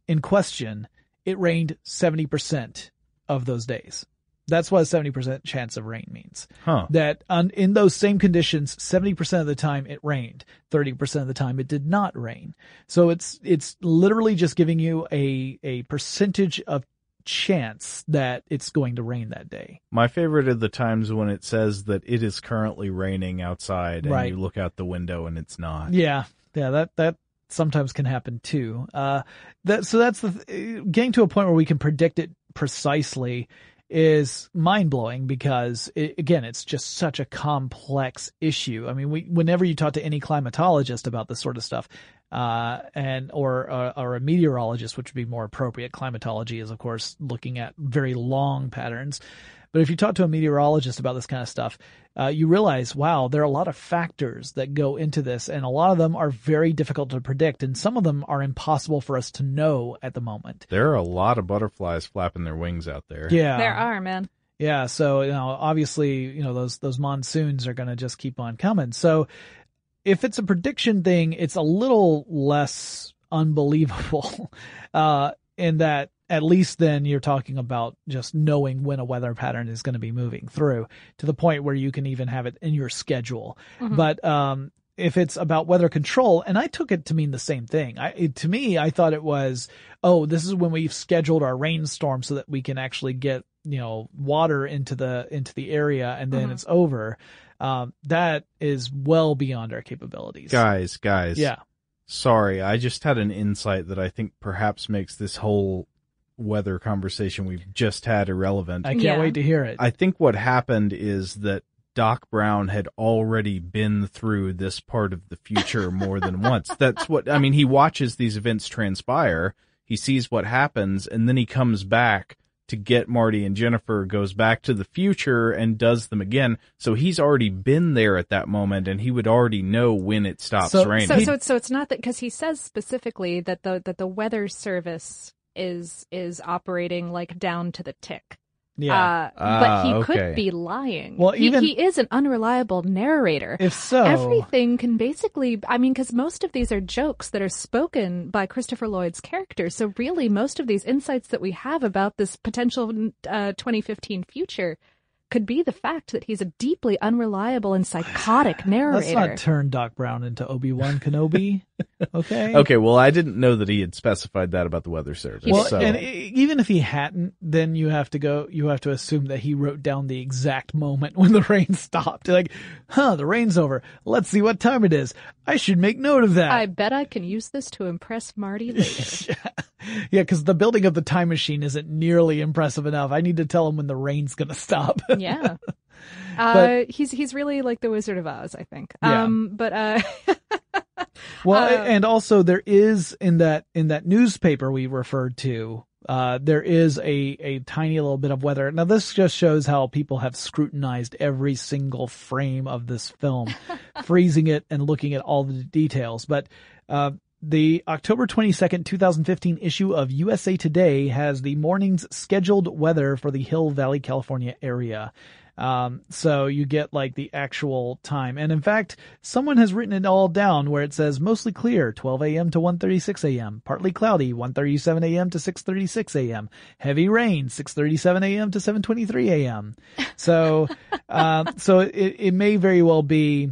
F: in question, it rained 70% of those days. That's what a 70% chance of rain means.
H: Huh.
F: That on, in those same conditions, 70% of the time it rained, 30% of the time it did not rain. So it's, it's literally just giving you a, a percentage of chance that it's going to rain that day.
H: My favorite are the times when it says that it is currently raining outside, and
F: Right.
H: you look out the window and it's not.
F: Yeah, yeah, that that sometimes can happen too. Uh, that so that's the getting to a point where we can predict it precisely is mind blowing because it, again, it's just such a complex issue. I mean, we whenever you talk to any climatologist about this sort of stuff. Uh, and or uh, or a meteorologist, which would be more appropriate. Climatology is, of course, looking at very long patterns. But if you talk to a meteorologist about this kind of stuff, uh, you realize, wow, there are a lot of factors that go into this, and a lot of them are very difficult to predict, and some of them are impossible for us to know at the moment.
H: There are a lot of butterflies flapping their wings out there.
F: Yeah,
G: There are, man.
F: yeah. So you know, obviously, you know those those monsoons are going to just keep on coming. So if it's a prediction thing, it's a little less unbelievable, uh, in that at least then you're talking about just knowing when a weather pattern is going to be moving through to the point where you can even have it in your schedule.
G: Mhm.
F: But um, if it's about weather control, and I took it to mean the same thing. I, it, to me, I thought it was, oh, this is when we've scheduled our rainstorm so that we can actually get you know water into the into the area, and then
G: Mhm.
F: it's over. Um, that is well beyond our capabilities.
H: Guys, guys.
F: Yeah.
H: Sorry, I just had an insight that I think perhaps makes this whole weather conversation we've just had irrelevant.
F: I can't
G: Yeah.
F: wait to hear it.
H: I think what happened is that Doc Brown had already been through this part of the future more than once. That's what, I mean, he watches these events transpire, he sees what happens, and then he comes back to get Marty and Jennifer, goes back to the future and does them again. So he's already been there at that moment and he would already know when it stops
F: So-
H: raining.
G: So, so, it's, so it's not that because he says specifically that the that the weather service is is operating like down to the tick.
F: yeah.
G: Uh, but
H: Ah,
G: he
H: okay.
G: could be lying.
F: Well,
G: he,
F: even-
G: he is an unreliable narrator.
F: if so,
G: Everything can basically, I mean, because most of these are jokes that are spoken by Christopher Lloyd's character. So really, most of these insights that we have about this potential uh, 2015 future could be the fact that he's a deeply unreliable and psychotic narrator.
F: let's not turn Doc Brown into Obi Wan Kenobi. Okay.
H: okay, well, I didn't know that he had specified that about the weather service.
F: Well,
H: so.
F: and even if he hadn't, then you have to go. You have to assume that he wrote down the exact moment when the rain stopped. Like, huh, the rain's over. Let's see what time it is. I should make note of that.
G: I bet I can use this to impress Marty later.
F: yeah, because the building of the time machine isn't nearly impressive enough. I need to tell him when the rain's gonna stop.
G: Yeah. Uh, he's he's really like the Wizard of Oz, I think.
F: Yeah.
G: Um, but uh,
F: Well,
G: Uh,
F: and also there is in that in that newspaper we referred to, uh, there is a a tiny little bit of weather. Now this just shows how people have scrutinized every single frame of this film, freezing it and looking at all the details. But uh, the October twenty second, two thousand fifteen issue of USA Today has the morning's scheduled weather for the Hill Valley, California area. Um, so you get like the actual time. And in fact, someone has written it all down where it says mostly clear, 12 a.m. to 1.36 a.m., partly cloudy, 1.37 a.m. to 6.36 a.m., heavy rain, 6.37 a.m. to 7.23 a.m. So, um, so it, it may very well be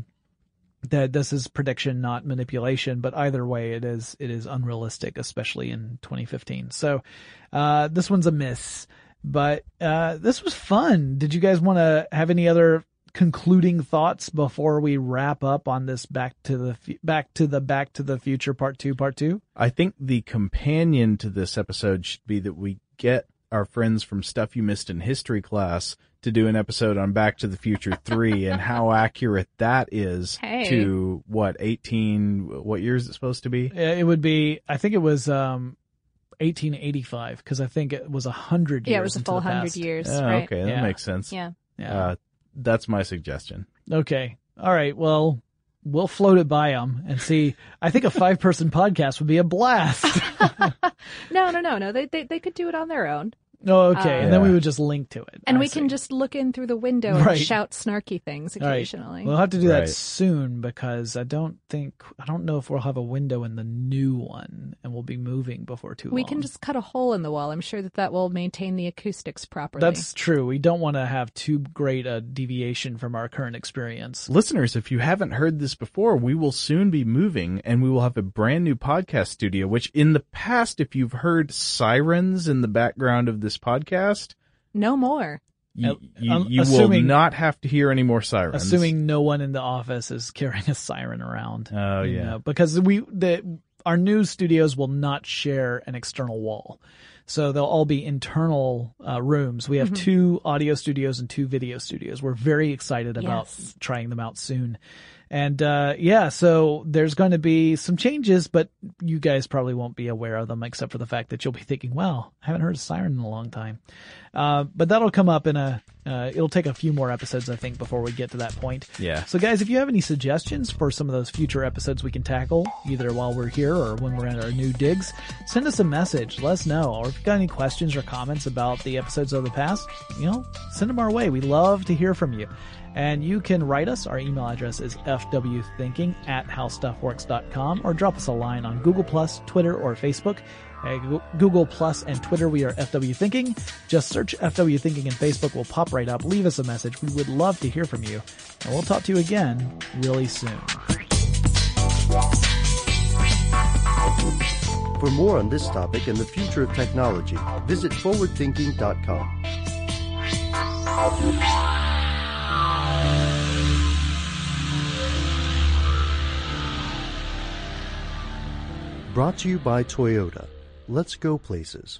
F: that this is prediction, not manipulation, but either way, it is, it is unrealistic, especially in 2015. So, uh, this one's a miss. But uh, this was fun. Did you guys want to have any other concluding thoughts before we wrap up on this back to the back to the back to the future part two part two?
H: I think the companion to this episode should be that we get our friends from Stuff You Missed in History class to do an episode on Back to the Future 3 and how accurate that is
G: Hey.
H: to what, 18, what year is it supposed to be?
F: It would be. I think it was um, 1885 because I think it was a hundred.
G: yeah, it was a full hundred
F: past.
G: years,
H: Oh,
G: right?
H: okay, that
F: Yeah.
H: makes sense.
G: Yeah.
F: Yeah.
H: Uh, that's my suggestion.
F: Okay. All right. Well, we'll float it by them and see. I think a five person podcast would be a blast.
G: No, no, no, no. They, they they could do it on their own,
F: oh, okay. and then we
H: uh,
F: would just link to it.
G: and
F: I
G: we
F: see.
G: can just look in through the window
F: Right.
G: and shout snarky things
F: All right.
G: occasionally.
F: We'll have to do that soon because I don't think I don't know if we'll have a window in the new one, and we'll be moving before too
G: we
F: long.
G: We can just cut a hole in the wall. I'm sure that that will maintain the acoustics properly.
F: That's true. We don't want to have too great a deviation from our current experience.
H: Listeners, if you haven't heard this before, we will soon be moving and we will have a brand new podcast studio, which in the past, if you've heard sirens in the background of this podcast,
G: no more.
H: you,
F: Uh,
H: you,
F: um,
H: you will
F: assuming-
H: not have to hear any more sirens.
F: Assuming no one in the office is carrying a siren around.
H: Oh, yeah.
F: know, because we the our new studios will not share an external wall. So they'll all be internal uh, rooms. We have
G: Mm-hmm.
F: two audio studios and two video studios. We're very excited about
G: Yes.
F: trying them out soon. And uh, yeah, so there's going to be some changes, but you guys probably won't be aware of them except for the fact that you'll be thinking, "Wow, I haven't heard a siren in a long time." Uh, but that'll come up in a. Uh, it'll take a few more episodes, I think, before we get to that point.
H: Yeah.
F: So, guys, if you have any suggestions for some of those future episodes we can tackle, either while we're here or when we're at our new digs, send us a message. Let us know. Or if you've got any questions or comments about the episodes of the past, you know, send them our way. We love to hear from you. And you can write us. Our email address is fwthinking at howstuffworks.com or drop us a line on Google Plus, Twitter, or Facebook. At Google Plus and Twitter, we are FW Thinking. Just search FW Thinking and Facebook will pop right up. Leave us a message. We would love to hear from you. And we'll talk to you again really soon.
E: For more on this topic and the future of technology, visit forwardthinking.com. Brought to you by Toyota. Let's go places.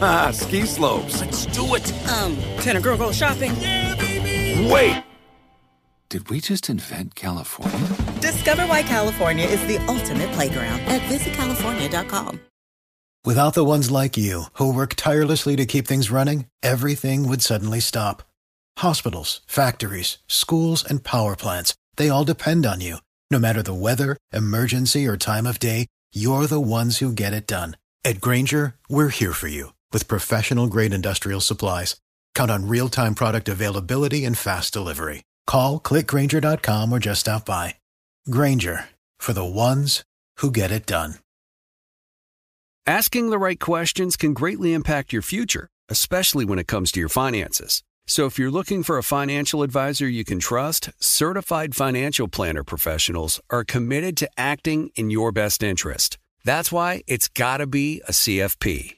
I: Ah, ski slopes.
J: Let's do it.
K: Um, can a girl go shopping?
J: Yeah, baby.
I: Wait. Did we just invent California?
K: Discover why California is the ultimate playground at visitcalifornia.com.
L: Without the ones like you, who work tirelessly to keep things running, everything would suddenly stop. Hospitals, factories, schools, and power plants, they all depend on you. No matter the weather, emergency, or time of day, you're the ones who get it done. At Grainger, we're here for you with professional grade industrial supplies. Count on real time product availability and fast delivery. Call clickgrainger.com or just stop by. Grainger for the ones who get it done.
M: Asking the right questions can greatly impact your future, especially when it comes to your finances. So if you're looking for a financial advisor you can trust, certified financial planner professionals are committed to acting in your best interest. That's why it's got to be a CFP.